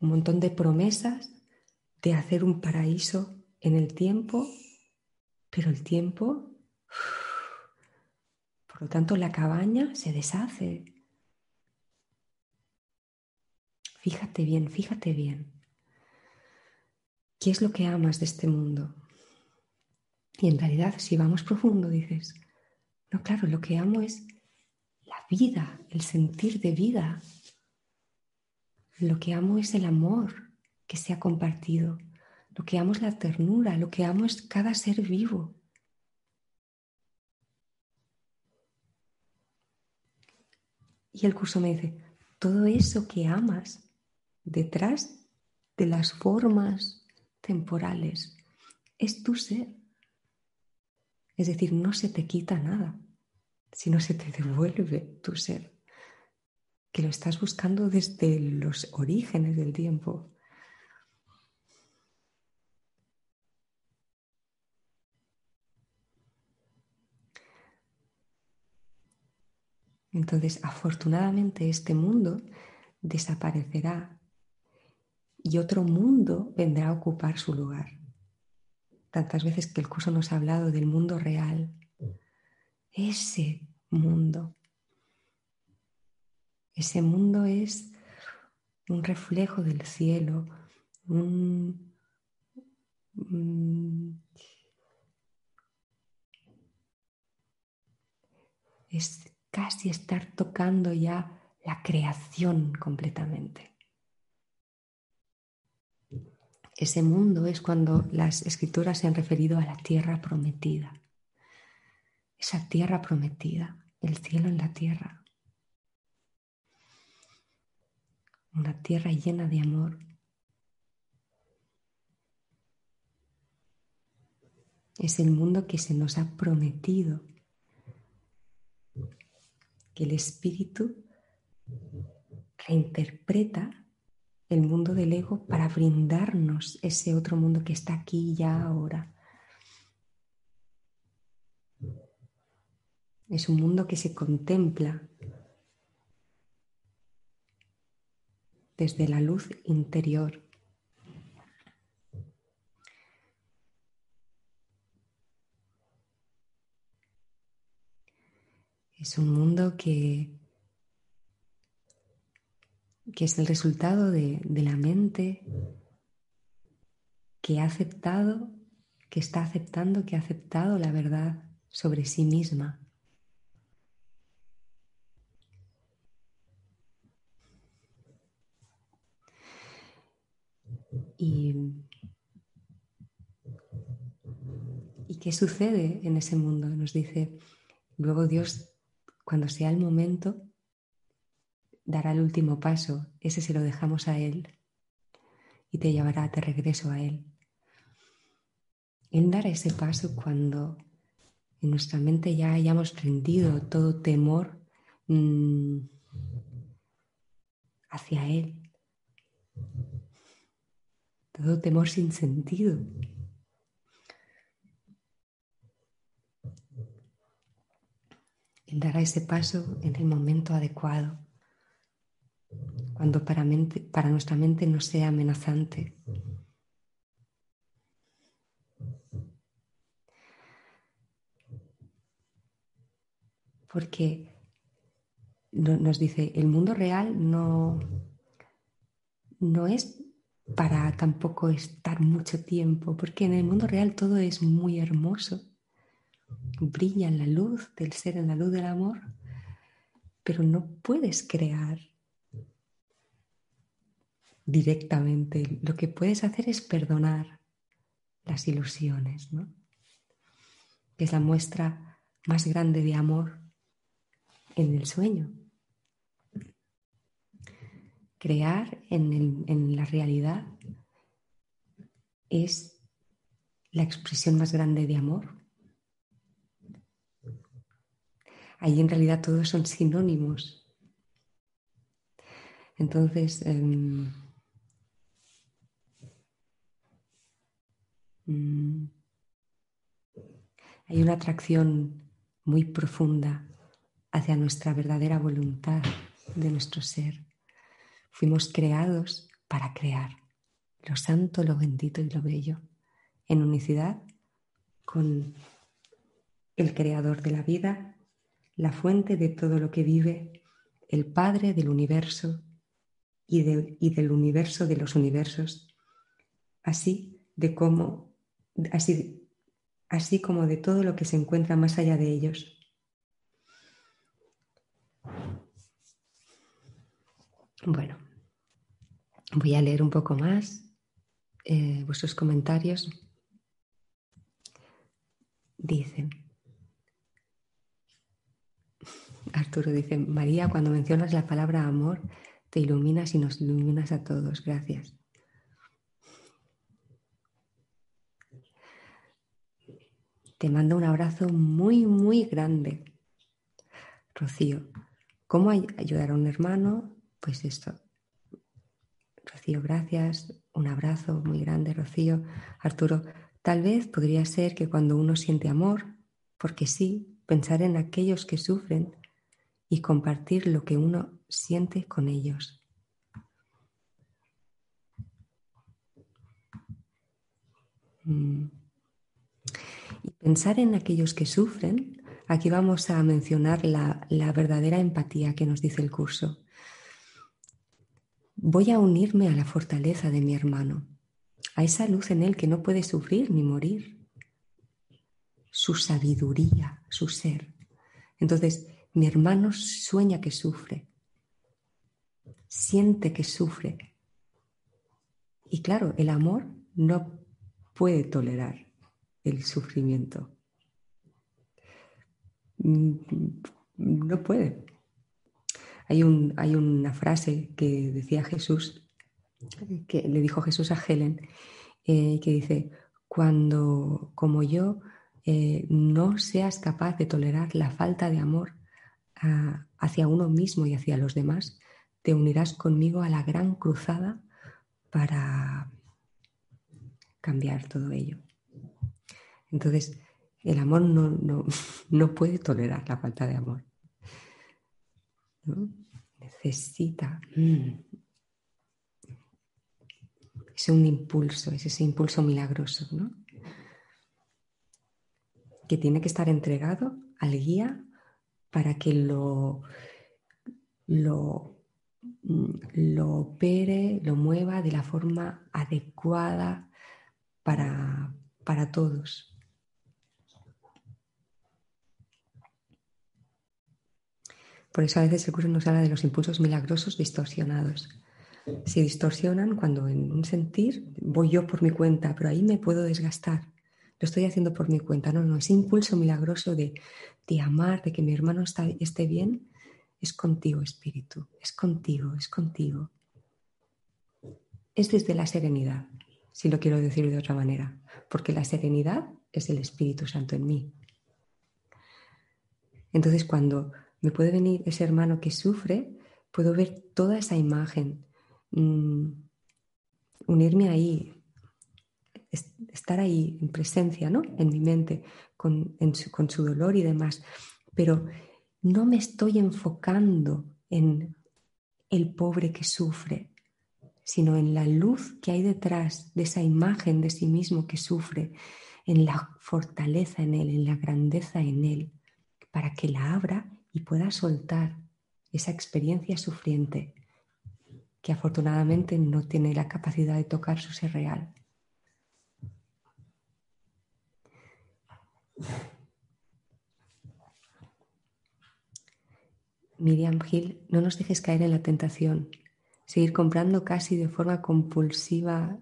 Un montón de promesas de hacer un paraíso en el tiempo pero el tiempo, por lo tanto, la cabaña se deshace. Fíjate bien, fíjate bien. ¿Qué es lo que amas de este mundo? Y en realidad, si vamos profundo, dices, no, claro, lo que amo es la vida, el sentir de vida. Lo que amo es el amor que se ha compartido. Lo que amo es la ternura, lo que amo es cada ser vivo. Y el curso me dice, todo eso que amas detrás de las formas temporales es tu ser. Es decir, no se te quita nada, sino se te devuelve tu ser, que lo estás buscando desde los orígenes del tiempo. Entonces, afortunadamente, este mundo desaparecerá y otro mundo vendrá a ocupar su lugar. Tantas veces que el curso nos ha hablado del mundo real, ese mundo, ese mundo es un reflejo del cielo, es casi estar tocando ya la creación completamente. Ese mundo es cuando las escrituras se han referido a la tierra prometida. Esa tierra prometida, el cielo en la tierra. Una tierra llena de amor. Es el mundo que se nos ha prometido. Que el espíritu reinterpreta el mundo del ego para brindarnos ese otro mundo que está aquí ya ahora. Es un mundo que se contempla desde la luz interior. Es un mundo que que es el resultado de, la mente que ha aceptado, que está aceptando, que ha aceptado la verdad sobre sí misma. Y, ¿Y qué sucede en ese mundo? Nos dice, luego Dios, cuando sea el momento, dará el último paso, ese se lo dejamos a Él y te llevará de regreso a Él. Él dará ese paso cuando en nuestra mente ya hayamos rendido todo temor mm, hacia Él, todo temor sin sentido. Dará ese paso en el momento adecuado cuando para, para nuestra mente no sea amenazante. Porque nos dice, el mundo real no, no es para tampoco estar mucho tiempo, porque en el mundo real todo es muy hermoso, brilla en la luz del ser, en la luz del amor, pero no puedes crear directamente. Lo que puedes hacer es perdonar las ilusiones, ¿no? que es la muestra más grande de amor en el sueño. Crear en, en la realidad es la expresión más grande de amor. Ahí en realidad todos son sinónimos. Entonces, em, Mm. Hay una atracción muy profunda hacia nuestra verdadera voluntad de nuestro ser. Fuimos creados para crear lo santo, lo bendito y lo bello, en unicidad con el creador de la vida, la fuente de todo lo que vive, el Padre del universo y, del universo de los universos, así de cómo, así, así como de todo lo que se encuentra más allá de ellos. Bueno, voy a leer un poco más eh, vuestros comentarios. Dicen, Arturo dice, María, cuando mencionas la palabra amor, te iluminas y nos iluminas a todos. Gracias. Te mando un abrazo muy, muy grande. Rocío, ¿cómo ayudar a un hermano? Pues esto. Rocío, gracias. Un abrazo muy grande, Rocío. Arturo, tal vez podría ser que cuando uno siente amor, porque sí, pensar en aquellos que sufren y compartir lo que uno siente con ellos. Mm. Y pensar en aquellos que sufren, aquí vamos a mencionar la, la verdadera empatía que nos dice el curso. Voy a unirme a la fortaleza de mi hermano, a esa luz en él que no puede sufrir ni morir, su sabiduría, su ser. Entonces, mi hermano sueña que sufre, siente que sufre. Y claro, el amor no puede tolerar el sufrimiento. No puede. Hay una frase que decía Jesús, que le dijo Jesús a Helen, eh, que dice, cuando como yo eh, no seas capaz de tolerar la falta de amor hacia uno mismo y hacia los demás, te unirás conmigo a la gran cruzada para cambiar todo ello. Entonces, el amor no, no, puede tolerar la falta de amor. Necesita. Mm, es un impulso, es ese impulso milagroso, ¿no? Que tiene que estar entregado al guía para que lo, lo, lo opere, lo mueva de la forma adecuada para, para todos. Por eso a veces el curso nos habla de los impulsos milagrosos distorsionados. Se distorsionan cuando en un sentir voy yo por mi cuenta, pero ahí me puedo desgastar. Lo estoy haciendo por mi cuenta. No, no, ese impulso milagroso de, de amar, de que mi hermano está, esté bien, es contigo, Espíritu, es contigo, es contigo. Es desde la serenidad, si lo quiero decir de otra manera, porque la serenidad es el Espíritu Santo en mí. Entonces, cuando me puede venir ese hermano que sufre, puedo ver toda esa imagen, mm, unirme ahí, estar ahí en presencia, ¿no? En mi mente, con, su, dolor y demás. Pero no me estoy enfocando en el pobre que sufre, sino en la luz que hay detrás de esa imagen de sí mismo que sufre, en la fortaleza en él, en la grandeza en él, para que la abra y pueda soltar esa experiencia sufriente que afortunadamente no tiene la capacidad de tocar su ser real. Miriam Gil, no nos dejes caer en la tentación, seguir comprando casi de forma compulsiva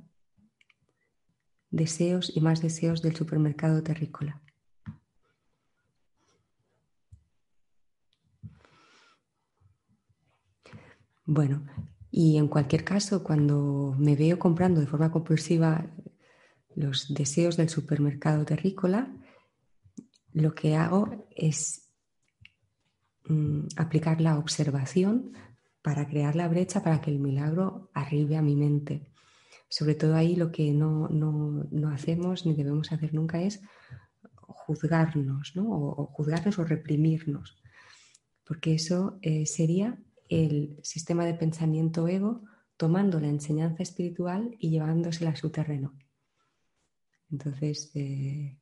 deseos y más deseos del supermercado terrícola. Bueno, y en cualquier caso, cuando me veo comprando de forma compulsiva los deseos del supermercado terrícola, lo que hago es mm, aplicar la observación para crear la brecha para que el milagro arribe a mi mente. Sobre todo ahí lo que no, hacemos ni debemos hacer nunca es juzgarnos, ¿no? o, juzgarnos o reprimirnos, porque eso eh, sería el sistema de pensamiento ego tomando la enseñanza espiritual y llevándosela a su terreno. Entonces, eh,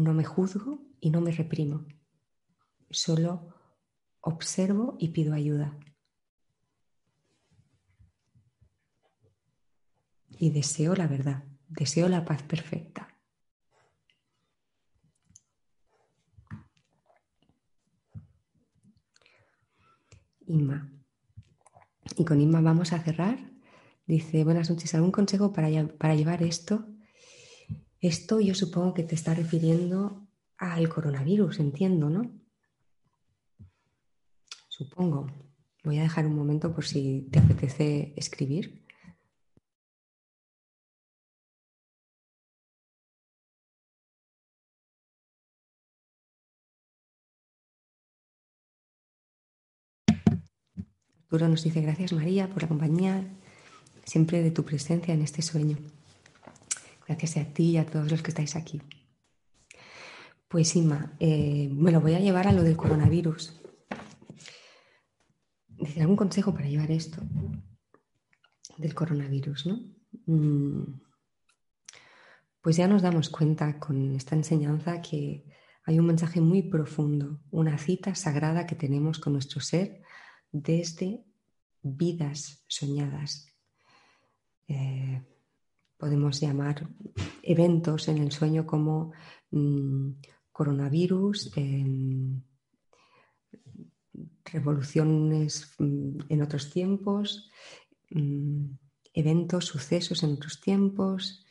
no me juzgo y no me reprimo. Solo observo y pido ayuda. Y deseo la verdad, deseo la paz perfecta. Inma. Y con Inma vamos a cerrar. Dice, buenas noches, ¿algún consejo para, para llevar esto? Esto yo supongo que te está refiriendo al coronavirus, entiendo, ¿no? Supongo. Voy a dejar un momento por si te apetece escribir. Arturo nos dice gracias María por la compañía, siempre de tu presencia en este sueño. Gracias a ti y a todos los que estáis aquí. Pues Inma, eh, me lo voy a llevar a lo del coronavirus. Dice, ¿algún consejo para llevar esto del coronavirus? ¿no? Mm, pues ya nos damos cuenta con esta enseñanza que hay un mensaje muy profundo, una cita sagrada que tenemos con nuestro ser desde vidas soñadas. Eh, podemos llamar eventos en el sueño como mm, coronavirus, revoluciones mm, en otros tiempos, mm, eventos, sucesos en otros tiempos,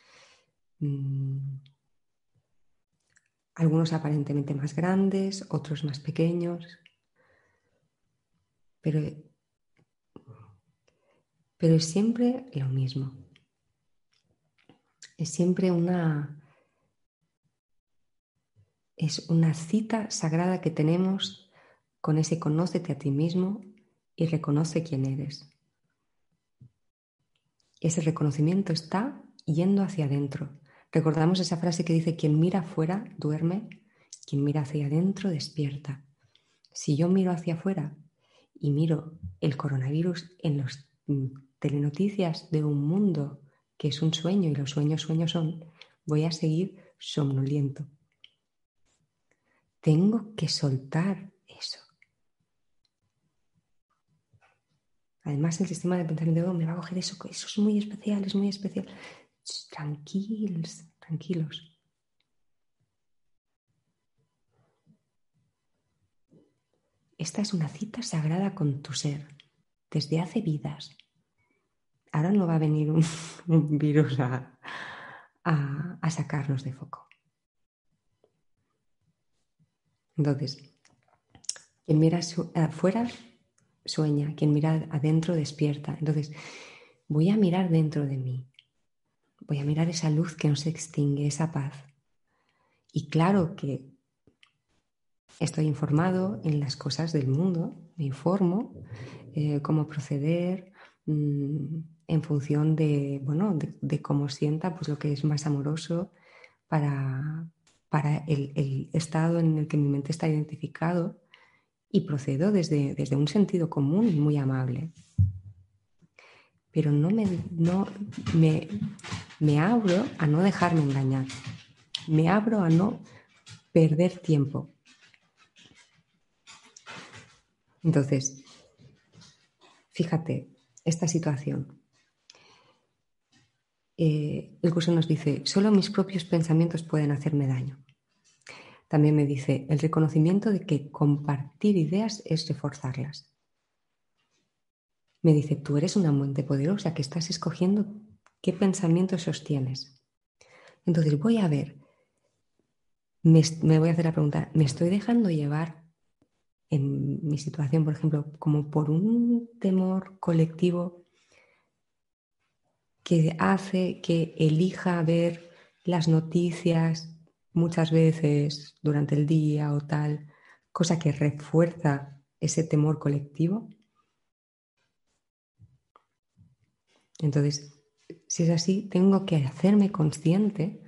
algunos aparentemente más grandes, otros más pequeños pero, pero es siempre lo mismo. Es siempre una, es una cita sagrada que tenemos con ese conócete a ti mismo y reconoce quién eres. Ese reconocimiento está yendo hacia adentro. Recordamos esa frase que dice, quien mira afuera duerme, quien mira hacia adentro despierta. Si yo miro hacia afuera y miro el coronavirus en las mm, telenoticias de un mundo que es un sueño y los sueños sueños son, voy a seguir somnoliento. Tengo que soltar eso. Además, el sistema de pensamiento me va a coger eso, eso es muy especial, es muy especial. Tranquilos, tranquilos. Esta es una cita sagrada con tu ser, desde hace vidas. Ahora no va a venir un, virus a, sacarnos de foco. Entonces, quien mira afuera sueña, quien mira adentro despierta. Entonces, voy a mirar dentro de mí, voy a mirar esa luz que no se extingue, esa paz. Y claro que Estoy informado en las cosas del mundo, me informo eh, cómo proceder mm, en función de, bueno, de, cómo sienta pues, lo que es más amoroso para, para el, estado en el que mi mente está identificado y procedo desde, desde un sentido común muy amable. Pero no, me, no me, me abro a no dejarme engañar, me abro a no perder tiempo, entonces, fíjate, esta situación. Eh, el curso nos dice, solo mis propios pensamientos pueden hacerme daño. También me dice, el reconocimiento de que compartir ideas es reforzarlas. Me dice, tú eres una mente poderosa que estás escogiendo qué pensamientos sostienes. Entonces voy a ver, me, me voy a hacer la pregunta, ¿me estoy dejando llevar en mi situación, por ejemplo, como por un temor colectivo que hace que elija ver las noticias muchas veces durante el día o tal, cosa que refuerza ese temor colectivo. Entonces, si es así, tengo que hacerme consciente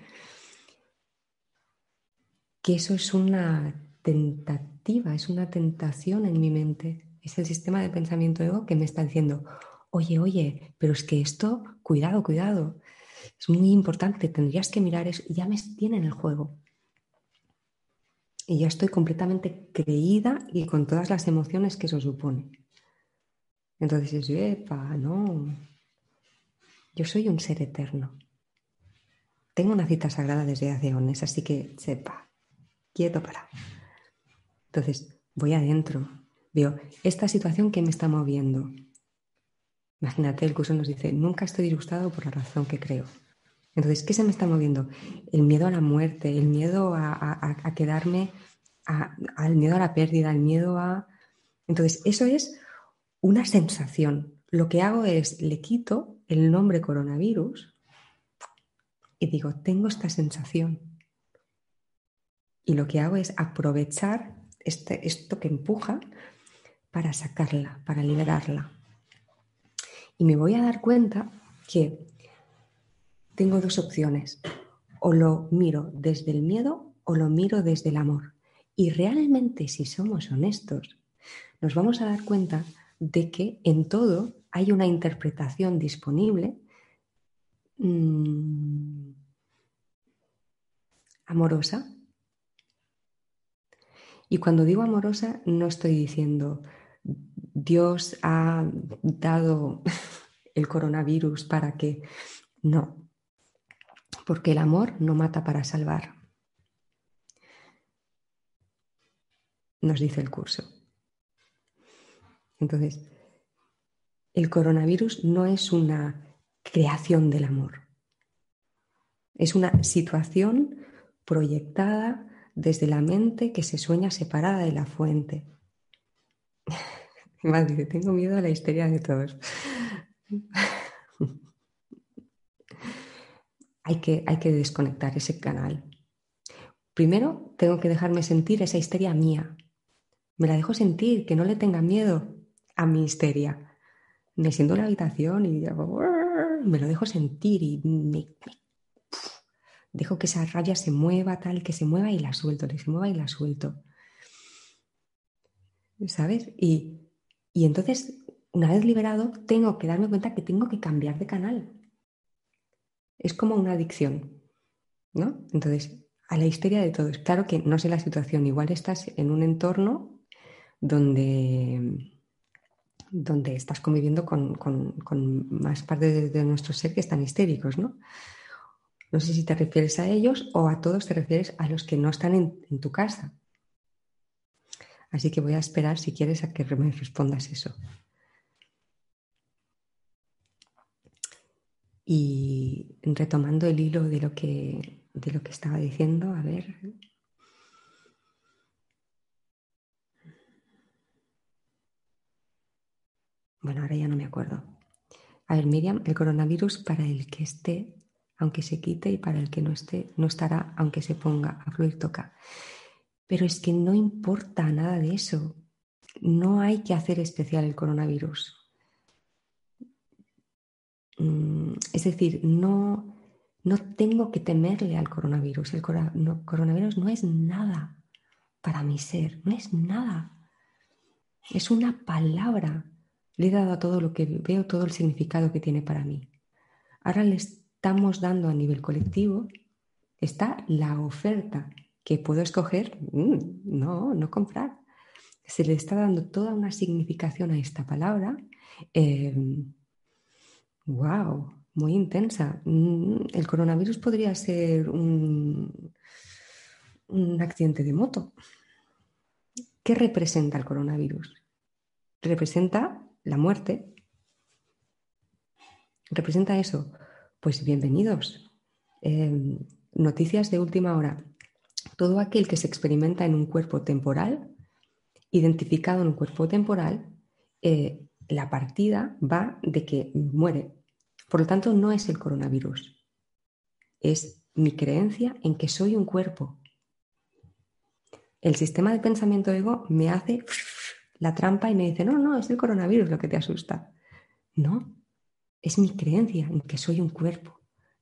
que eso es una tentativa, es una tentación en mi mente. Es el sistema de pensamiento ego que me está diciendo, oye, oye, pero es que esto, cuidado, cuidado, es muy importante, tendrías que mirar eso, ya me tiene en el juego. y ya estoy completamente creída y con todas las emociones que eso supone. Entonces, epa, no. Yo soy un ser eterno. Tengo una cita sagrada desde hace años, así que sepa, quieto para. Entonces, voy adentro, veo esta situación que me está moviendo. Imagínate, el curso nos dice, nunca estoy disgustado por la razón que creo. Entonces, ¿qué se me está moviendo? El miedo a la muerte, el miedo a, quedarme, al miedo a la pérdida, el miedo a... Entonces, eso es una sensación. Lo que hago es, le quito el nombre coronavirus y digo, tengo esta sensación. Y lo que hago es aprovechar este, esto que empuja para sacarla, para liberarla. Y me voy a dar cuenta que tengo dos opciones. O lo miro desde el miedo o lo miro desde el amor. Y realmente, si somos honestos, nos vamos a dar cuenta de que en todo hay una interpretación disponible mm, amorosa. Y cuando digo amorosa, no estoy diciendo Dios ha dado el coronavirus para que... No, porque el amor no mata para salvar. Nos dice el curso. Entonces, el coronavirus no es una creación del amor. Es una situación proyectada desde la mente que se sueña separada de la fuente. Madre, tengo miedo a la histeria de todos hay que, hay que desconectar ese canal. Primero, tengo que dejarme sentir esa histeria mía. Me la dejo sentir, que no le tenga miedo a mi histeria. Me siento en la habitación y me lo dejo sentir y me, dejo que esa rabia se mueva tal, que se mueva y la suelto, que se mueva y la suelto. ¿Sabes? Y, y entonces, una vez liberado, tengo que darme cuenta que tengo que cambiar de canal es como una adicción, ¿no? Entonces, a la histeria de todo. Es claro que no sé la situación, igual estás en un entorno donde, donde estás conviviendo con, más parte de, nuestro ser que están histéricos, ¿no? No sé si te refieres a ellos o a todos te refieres a los que no están en tu casa. Así que voy a esperar si quieres a que me respondas eso. Y retomando el hilo de lo que, de lo que estaba diciendo, a ver. Bueno, ahora ya no me acuerdo. A ver, Miriam, el coronavirus para el que esté, aunque se quite, y para el que no esté, no estará, aunque se ponga a fluir, toca. Pero es que no importa nada de eso. No hay que hacer especial el coronavirus. Mm, es decir, no, no tengo que temerle al coronavirus. El coronavirus no es nada para mi ser, no es nada. Es una palabra. Le he dado a todo lo que veo, todo el significado que tiene para mí. Ahora le estamos dando a nivel colectivo, está la oferta que puedo escoger, mm, no, no comprar. Se le está dando toda una significación a esta palabra. Wow, muy intensa. Mm, el coronavirus podría ser un, un accidente de moto. ¿Qué representa el coronavirus? Representa la muerte. ¿Representa eso? Pues bienvenidos. Em, noticias de última hora. Todo aquel que se experimenta en un cuerpo temporal, identificado en un cuerpo temporal, eh, la partida va de que muere. Por lo tanto, no es el coronavirus. Es mi creencia en que soy un cuerpo. El sistema de pensamiento ego me hace la trampa y me dice, no, no, es el coronavirus lo que te asusta. No, es mi creencia en que soy un cuerpo.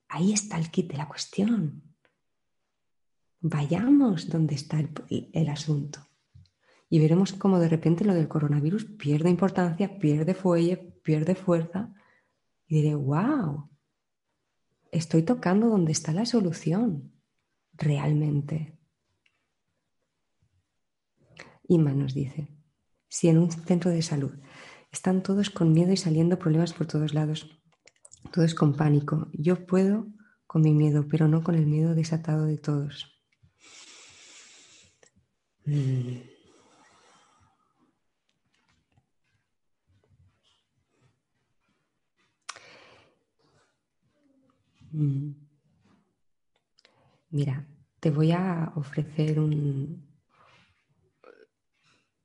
Ahí está el kit de la cuestión. Vayamos donde está el, asunto y veremos cómo de repente lo del coronavirus pierde importancia, pierde fuelle, pierde fuerza y diré, wow, estoy tocando donde está la solución, realmente. Inma nos dice, si en un centro de salud están todos con miedo y saliendo problemas por todos lados, todos con pánico, yo puedo con mi miedo, pero no con el miedo desatado de todos. Mm. Mira, te voy a ofrecer un,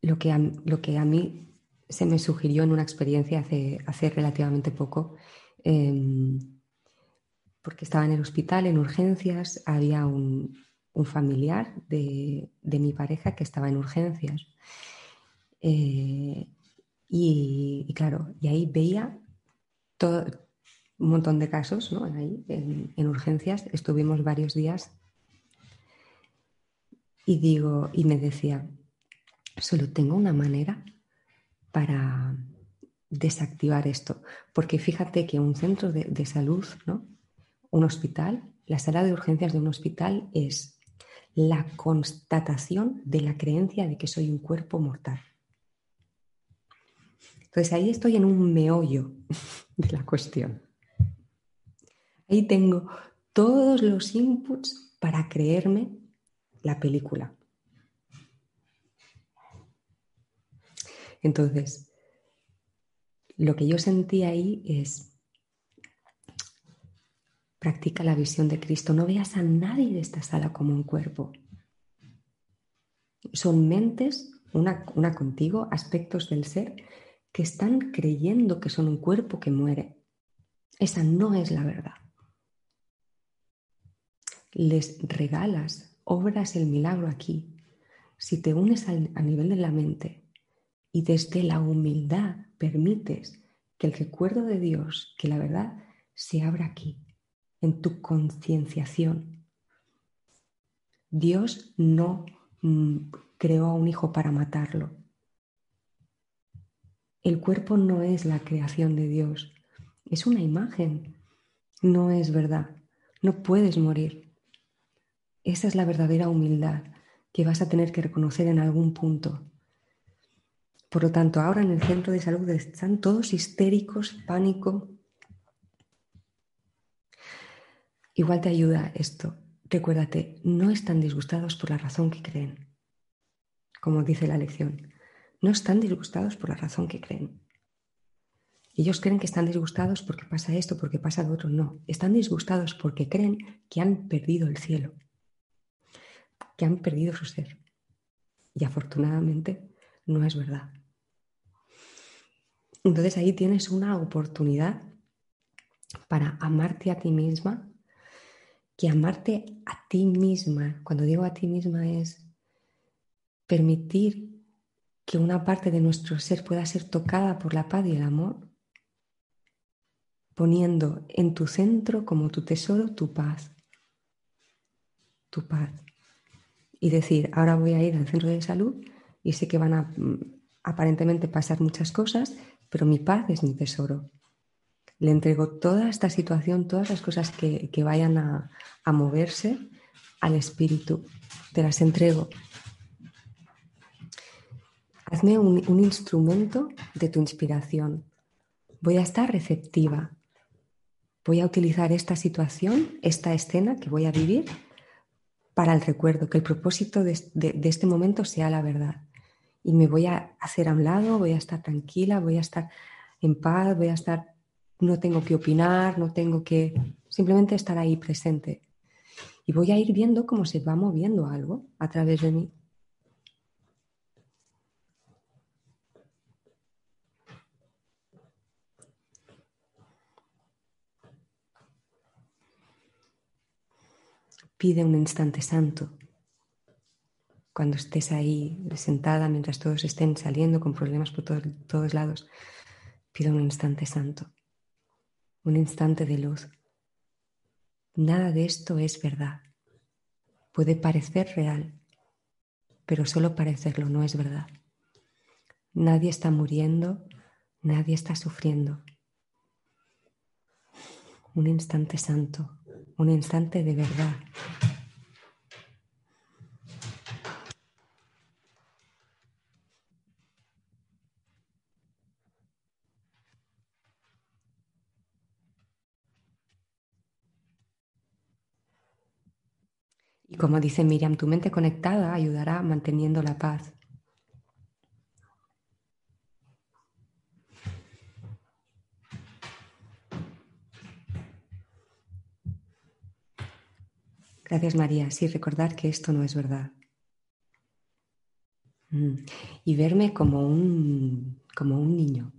lo, que a, lo que a mí se me sugirió en una experiencia hace, hace relativamente poco, em, porque estaba en el hospital, en urgencias, había un, familiar de, mi pareja que estaba en urgencias. Eh, y, claro, y ahí veía todo, un montón de casos ¿no? ahí, en, urgencias, estuvimos varios días y digo, y me decía, solo tengo una manera para desactivar esto, porque fíjate que un centro de, de salud, ¿no? un hospital, la sala de urgencias de un hospital es la constatación de la creencia de que soy un cuerpo mortal. Entonces ahí estoy en un meollo de la cuestión. Ahí tengo todos los inputs para creerme la película. Entonces, lo que yo sentí ahí es, practica la visión de Cristo, no veas a nadie de esta sala como un cuerpo. Son mentes, una, contigo, aspectos del ser, que están creyendo que son un cuerpo que muere. Esa no es la verdad les regalas, obras el milagro aquí, si te unes a nivel de la mente y desde la humildad permites que el recuerdo de Dios, que la verdad se abra aquí, en tu concienciación. Dios no mm, creó a un hijo para matarlo. El cuerpo no es la creación de Dios, es una imagen, no es verdad. No puedes morir. Esa es la verdadera humildad que vas a tener que reconocer en algún punto. Por lo tanto, ahora en el centro de salud están todos histéricos, pánico. Igual te ayuda esto. Recuérdate, no están disgustados por la razón que creen. Como dice la lección, no están disgustados por la razón que creen. Ellos creen que están disgustados porque pasa esto, porque pasa lo otro. No, están disgustados porque creen que han perdido el cielo que han perdido su ser. Y afortunadamente no es verdad. Entonces ahí tienes una oportunidad para amarte a ti misma, que amarte a ti misma, cuando digo a ti misma es permitir que una parte de nuestro ser pueda ser tocada por la paz y el amor, poniendo en tu centro como tu tesoro tu paz, tu paz y decir, ahora voy a ir al centro de salud y sé que van a mm, aparentemente pasar muchas cosas, pero mi paz es mi tesoro. Le entrego toda esta situación, todas las cosas que, vayan a, moverse al espíritu. Te las entrego. Hazme un instrumento de tu inspiración. Voy a estar receptiva. Voy a utilizar esta situación, esta escena que voy a vivir para el recuerdo, que el propósito de, este momento sea la verdad. Y me voy a hacer a un lado, voy a estar tranquila, voy a estar en paz, voy a estar, no tengo que opinar, no tengo que, simplemente estar ahí presente. Y voy a ir viendo cómo se va moviendo algo a través de mí. Pide un instante santo. Cuando estés ahí sentada mientras todos estén saliendo con problemas por todos lados, pide un instante santo, un instante de luz. Nada de esto es verdad. Puede parecer real, pero solo parecerlo no es verdad. Nadie está muriendo, nadie está sufriendo. Un instante santo, un instante de verdad. Y como dice Miriam, tu mente conectada ayudará manteniendo la paz. Gracias María. Sí, recordar que esto no es verdad. Mm. Y verme como un, como un niño,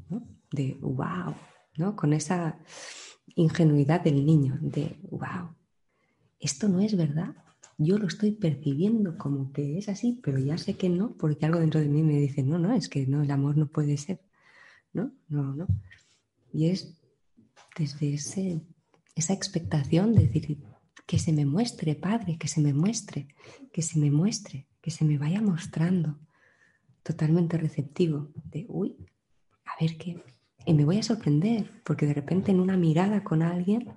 de wow, ¿no? con esa ingenuidad del niño, de wow, esto no es verdad. Yo lo estoy percibiendo como que es así, pero ya sé que no, porque algo dentro de mí me dice, no, no, es que no, el amor no puede ser. No, no, no. Y es desde ese, esa expectación de decir, que se me muestre, Padre, que se me muestre, que se me muestre, que se me vaya mostrando totalmente receptivo de, uy, a ver qué. Y me voy a sorprender, porque de repente en una mirada con alguien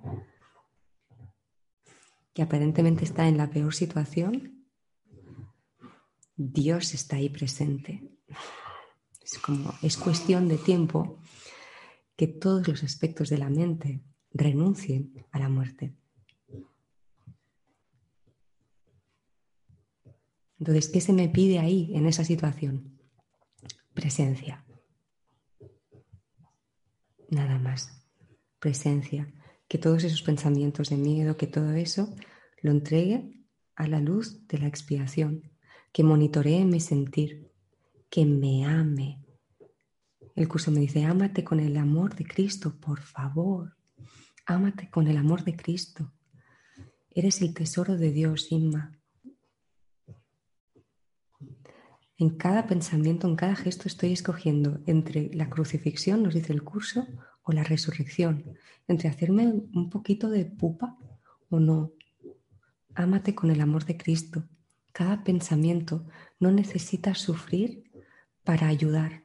que aparentemente está en la peor situación, Dios está ahí presente. Es como, es cuestión de tiempo que todos los aspectos de la mente renuncien a la muerte. Entonces, ¿qué se me pide ahí, en esa situación? Presencia. Nada más. Presencia. Que todos esos pensamientos de miedo, que todo eso lo entregue a la luz de la expiación. Que monitoree mi sentir. Que me ame. El curso me dice, ámate con el amor de Cristo, por favor. Ámate con el amor de Cristo. Eres el tesoro de Dios, Inma. En cada pensamiento, en cada gesto estoy escogiendo entre la crucifixión, nos dice el curso, o la resurrección, entre hacerme un poquito de pupa o no. Ámate con el amor de Cristo. Cada pensamiento no necesita sufrir para ayudar.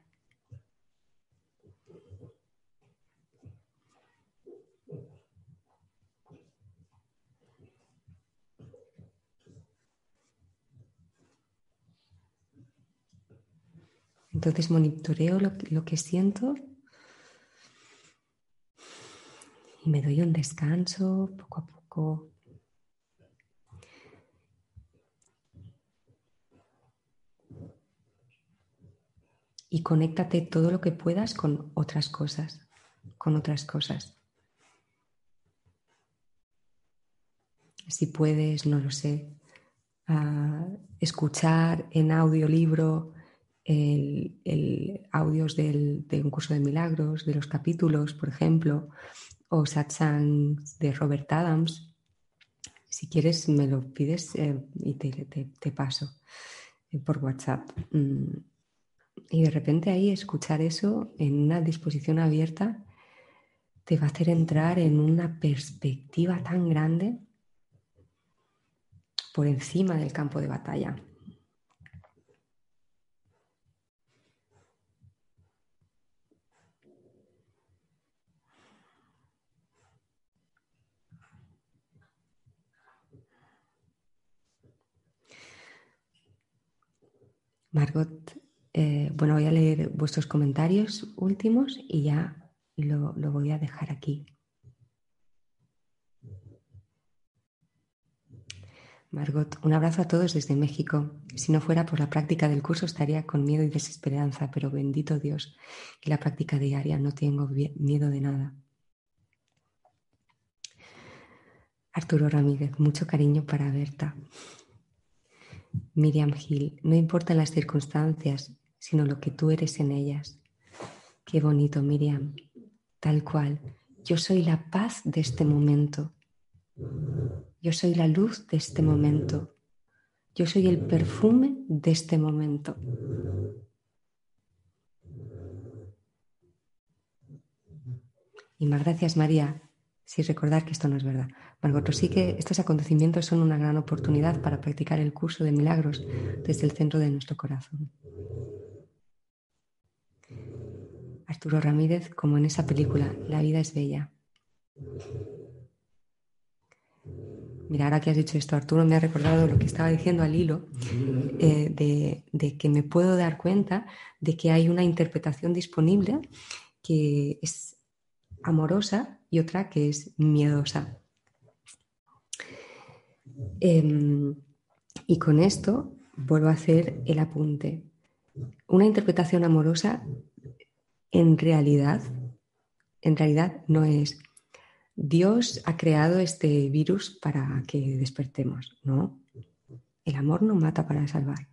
Entonces monitoreo lo, que siento y me doy un descanso poco a poco. Y conéctate todo lo que puedas con otras cosas, con otras cosas. Si puedes, no lo sé, escuchar en audiolibro el, audios del, de un curso de milagros, de los capítulos, por ejemplo, o satsang de Robert Adams. Si quieres, me lo pides eh, y te, paso eh, por WhatsApp. Mm, y de repente ahí escuchar eso en una disposición abierta te va a hacer entrar en una perspectiva tan grande por encima del campo de batalla. Margot, eh, bueno, voy a leer vuestros comentarios últimos y ya lo, voy a dejar aquí. Margot, un abrazo a todos desde México. Si no fuera por la práctica del curso estaría con miedo y desesperanza, pero bendito Dios que la práctica diaria no tengo miedo de nada. Arturo Ramírez, mucho cariño para Berta. Miriam Hill, no importan las circunstancias, sino lo que tú eres en ellas. Qué bonito, Miriam. Tal cual. Yo soy la paz de este momento. Yo soy la luz de este momento. Yo soy el perfume de este momento. Y más gracias, María, si recordar que esto no es verdad. Margot sí que estos acontecimientos son una gran oportunidad para practicar el curso de milagros desde el centro de nuestro corazón. Arturo Ramírez, como en esa película, La vida es bella. Mira, ahora que has dicho esto, Arturo me ha recordado lo que estaba diciendo al hilo, eh, de, de, que me puedo dar cuenta de que hay una interpretación disponible que es amorosa y otra que es miedosa. Em, Y con esto vuelvo a hacer el apunte. Una interpretación amorosa en realidad, en realidad no es Dios ha creado este virus para que despertemos, ¿no? El amor no mata para salvar.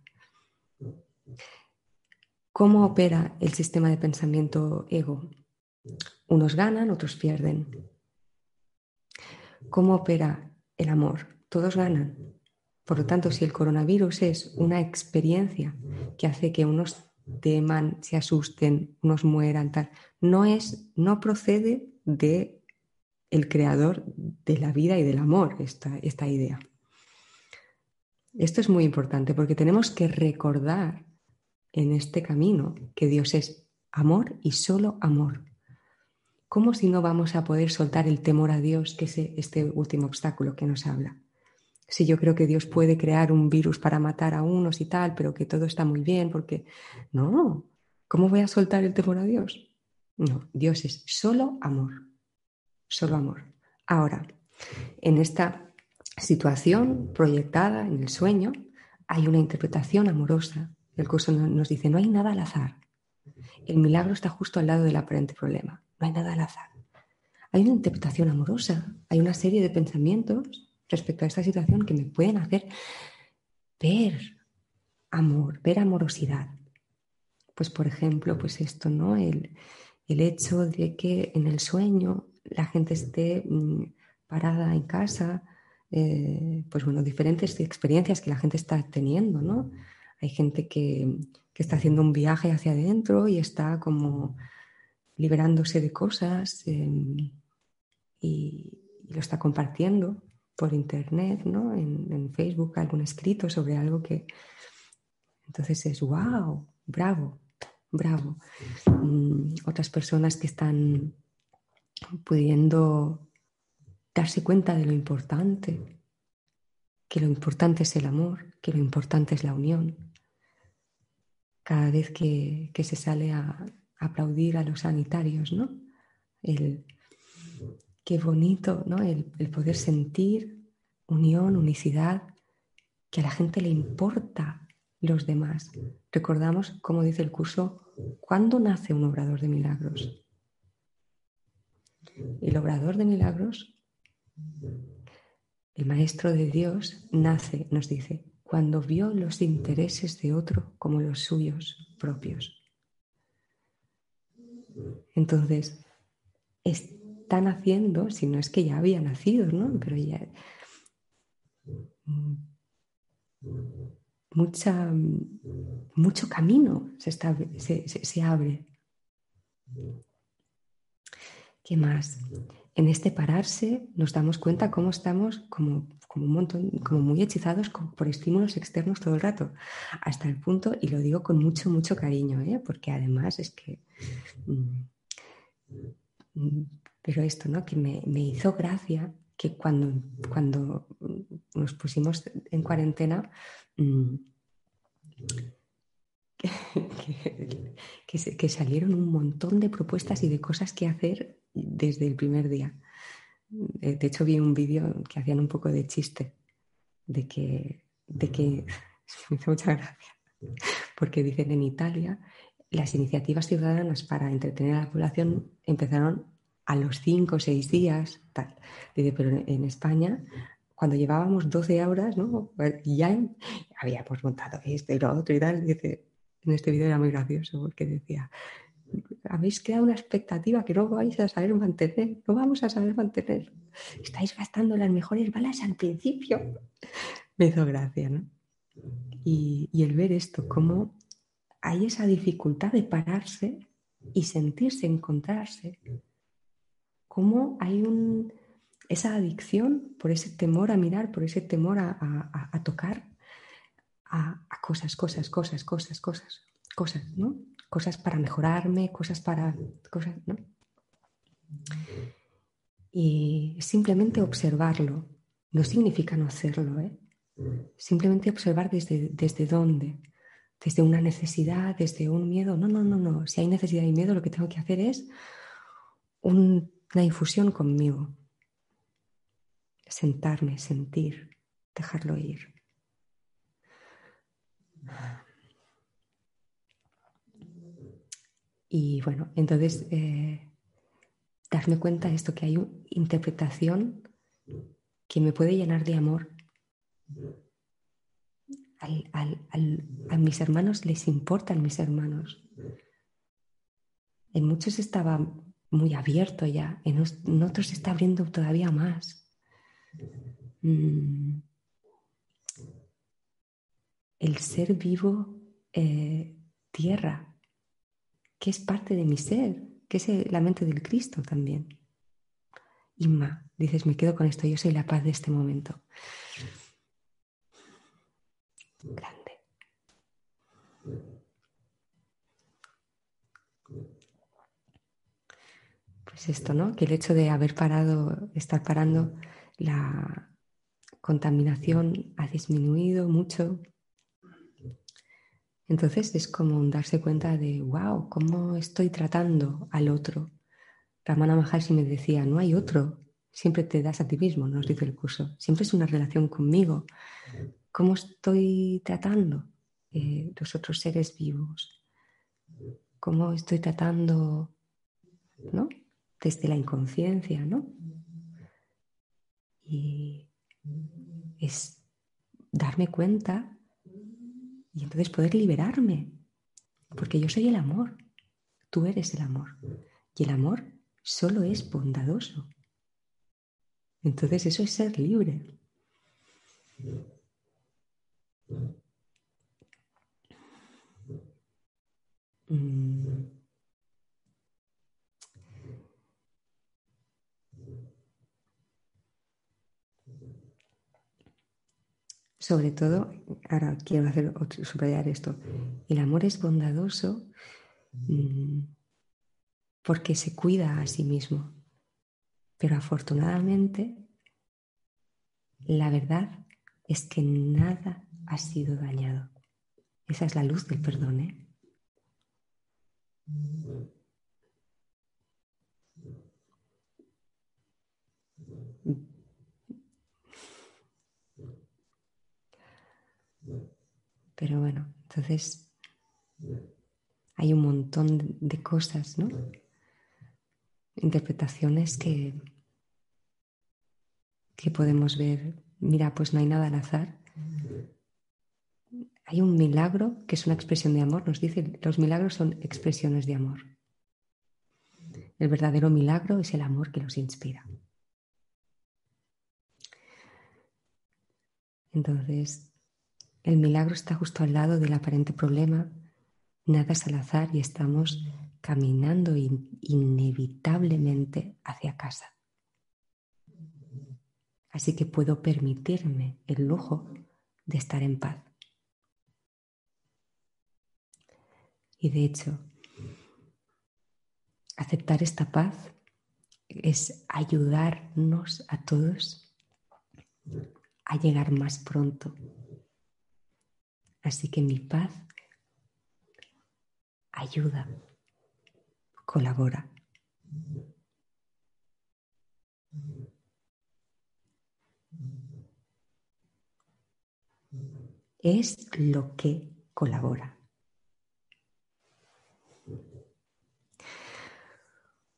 ¿Cómo opera el sistema de pensamiento ego? Unos ganan, otros pierden. ¿Cómo opera el amor? Todos ganan. Por lo tanto, si el coronavirus es una experiencia que hace que unos teman, se asusten, unos mueran, tal, no es, no procede de el creador de la vida y del amor, esta, esta idea. Esto es muy importante porque tenemos que recordar en este camino que Dios es amor y solo amor. ¿Cómo si no vamos a poder soltar el temor a Dios, que es este último obstáculo que nos habla? Si yo creo que Dios puede crear un virus para matar a unos y tal, pero que todo está muy bien, porque no, ¿cómo voy a soltar el temor a Dios? No, Dios es solo amor solo amor. Ahora, en esta situación proyectada en el sueño, hay una interpretación amorosa. El curso nos dice, no hay nada al azar. El milagro está justo al lado del aparente problema. Hay nada al azar. Hay una interpretación amorosa, hay una serie de pensamientos respecto a esta situación que me pueden hacer ver amor, ver amorosidad. Pues por ejemplo, pues esto, ¿no? El, el hecho de que en el sueño la gente esté mm, parada en casa, eh, pues bueno, diferentes experiencias que la gente está teniendo, ¿no? Hay gente que, está haciendo un viaje hacia adentro y está como liberándose de cosas y, lo está compartiendo por internet, ¿no? En, en, Facebook, algún escrito sobre algo que... Entonces es, wow, bravo, bravo. Mm, otras personas que están pudiendo darse cuenta de lo importante, que lo importante es el amor, que lo importante es la unión. Cada vez que, se sale a, aplaudir a los sanitarios, ¿no? El, qué bonito, ¿no? El, el poder sentir unión, unicidad, que a la gente le importa los demás. Recordamos, como dice el curso, ¿cuándo nace un obrador de milagros? El obrador de milagros, el Maestro de Dios, nace, nos dice, cuando vio los intereses de otro como los suyos propios. Entonces, están haciendo, si no es que ya había nacido, ¿no? Pero ya mucha, mucho camino se, se abre ¿Qué más? En este pararse nos damos cuenta cómo estamos como, como un montón, como muy hechizados por estímulos externos todo el rato, hasta el punto, y lo digo con mucho, mucho cariño, ¿eh? porque además es que... Mm, mm, pero esto, ¿no? Que me, hizo gracia que cuando, cuando nos pusimos en cuarentena, mm, que, salieron un montón de propuestas y de cosas que hacer desde el primer día. De hecho, vi un vídeo que hacían un poco de chiste, de que, de que me hizo mucha gracia, porque dicen en Italia las iniciativas ciudadanas para entretener a la población empezaron a los cinco o seis días, tal. Dice, pero en España, cuando llevábamos 12 horas, ¿no? ya habíamos montado esto y lo otro y tal. Dice, en este vídeo era muy gracioso porque decía, habéis creado una expectativa que no vais a saber mantener, no vamos a saber mantener. Estáis gastando las mejores balas al principio. Me hizo gracia, ¿no? Y, el ver esto, cómo hay esa dificultad de pararse y sentirse, encontrarse, cómo hay un, esa adicción por ese temor a mirar, por ese temor a, tocar, a, a cosas, cosas, cosas, cosas, cosas, cosas, ¿no? cosas para mejorarme, cosas para... Cosas, ¿no? Y simplemente observarlo. No significa no hacerlo, ¿eh? Simplemente observar desde, desde dónde. Desde una necesidad, desde un miedo. No, no, no, no. Si hay necesidad y miedo, lo que tengo que hacer es una infusión conmigo. Sentarme, sentir, dejarlo ir. Y bueno, entonces eh, darme cuenta de esto, que hay una interpretación que me puede llenar de amor. A mis hermanos les importan mis hermanos. En muchos estaba muy abierto ya, en, otros se está abriendo todavía más. Mm. El ser vivo eh, tierra que es parte de mi ser, que es la mente del Cristo también. Inma, dices, me quedo con esto, yo soy la paz de este momento. Grande. Pues esto, ¿no? Que el hecho de haber parado, estar parando, la contaminación ha disminuido mucho, entonces es como darse cuenta de, wow, ¿cómo estoy tratando al otro? Ramana Maharshi me decía, no hay otro, siempre te das a ti mismo, nos dice el curso, siempre es una relación conmigo. ¿Cómo estoy tratando eh, los otros seres vivos? ¿Cómo estoy tratando, ¿no? Desde la inconsciencia, ¿no? Y es darme cuenta y entonces poder liberarme, porque yo soy el amor, tú eres el amor. Y el amor solo es bondadoso. Entonces eso es ser libre. Mm. Sobre todo, ahora quiero hacer subrayar esto, el amor es bondadoso mm, porque se cuida a sí mismo. Pero afortunadamente, la verdad es que nada ha sido dañado. Esa es la luz del perdón. ¿eh? Pero bueno, entonces hay un montón de cosas, ¿no? Interpretaciones que, que podemos ver. Mira, pues no hay nada al azar. Hay un milagro que es una expresión de amor. Nos dice, los milagros son expresiones de amor. El verdadero milagro es el amor que los inspira. Entonces, el milagro está justo al lado del aparente problema. Nada es al azar y estamos caminando inevitablemente hacia casa. Así que puedo permitirme el lujo de estar en paz. Y de hecho, aceptar esta paz es ayudarnos a todos a llegar más pronto Así que mi paz ayuda, colabora. Es lo que colabora.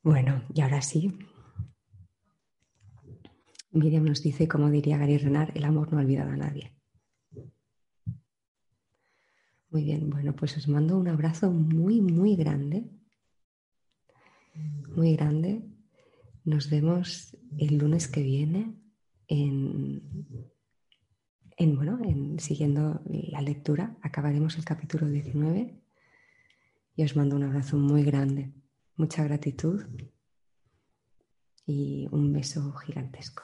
Bueno, y ahora sí. Miriam nos dice, como diría Gary Renard, el amor no ha olvidado a nadie. Muy bien, bueno, pues os mando un abrazo muy, muy grande. Muy grande. Nos vemos el lunes que viene en, en bueno, en, siguiendo la lectura. Acabaremos el capítulo 19 y os mando un abrazo muy grande. Mucha gratitud y un beso gigantesco.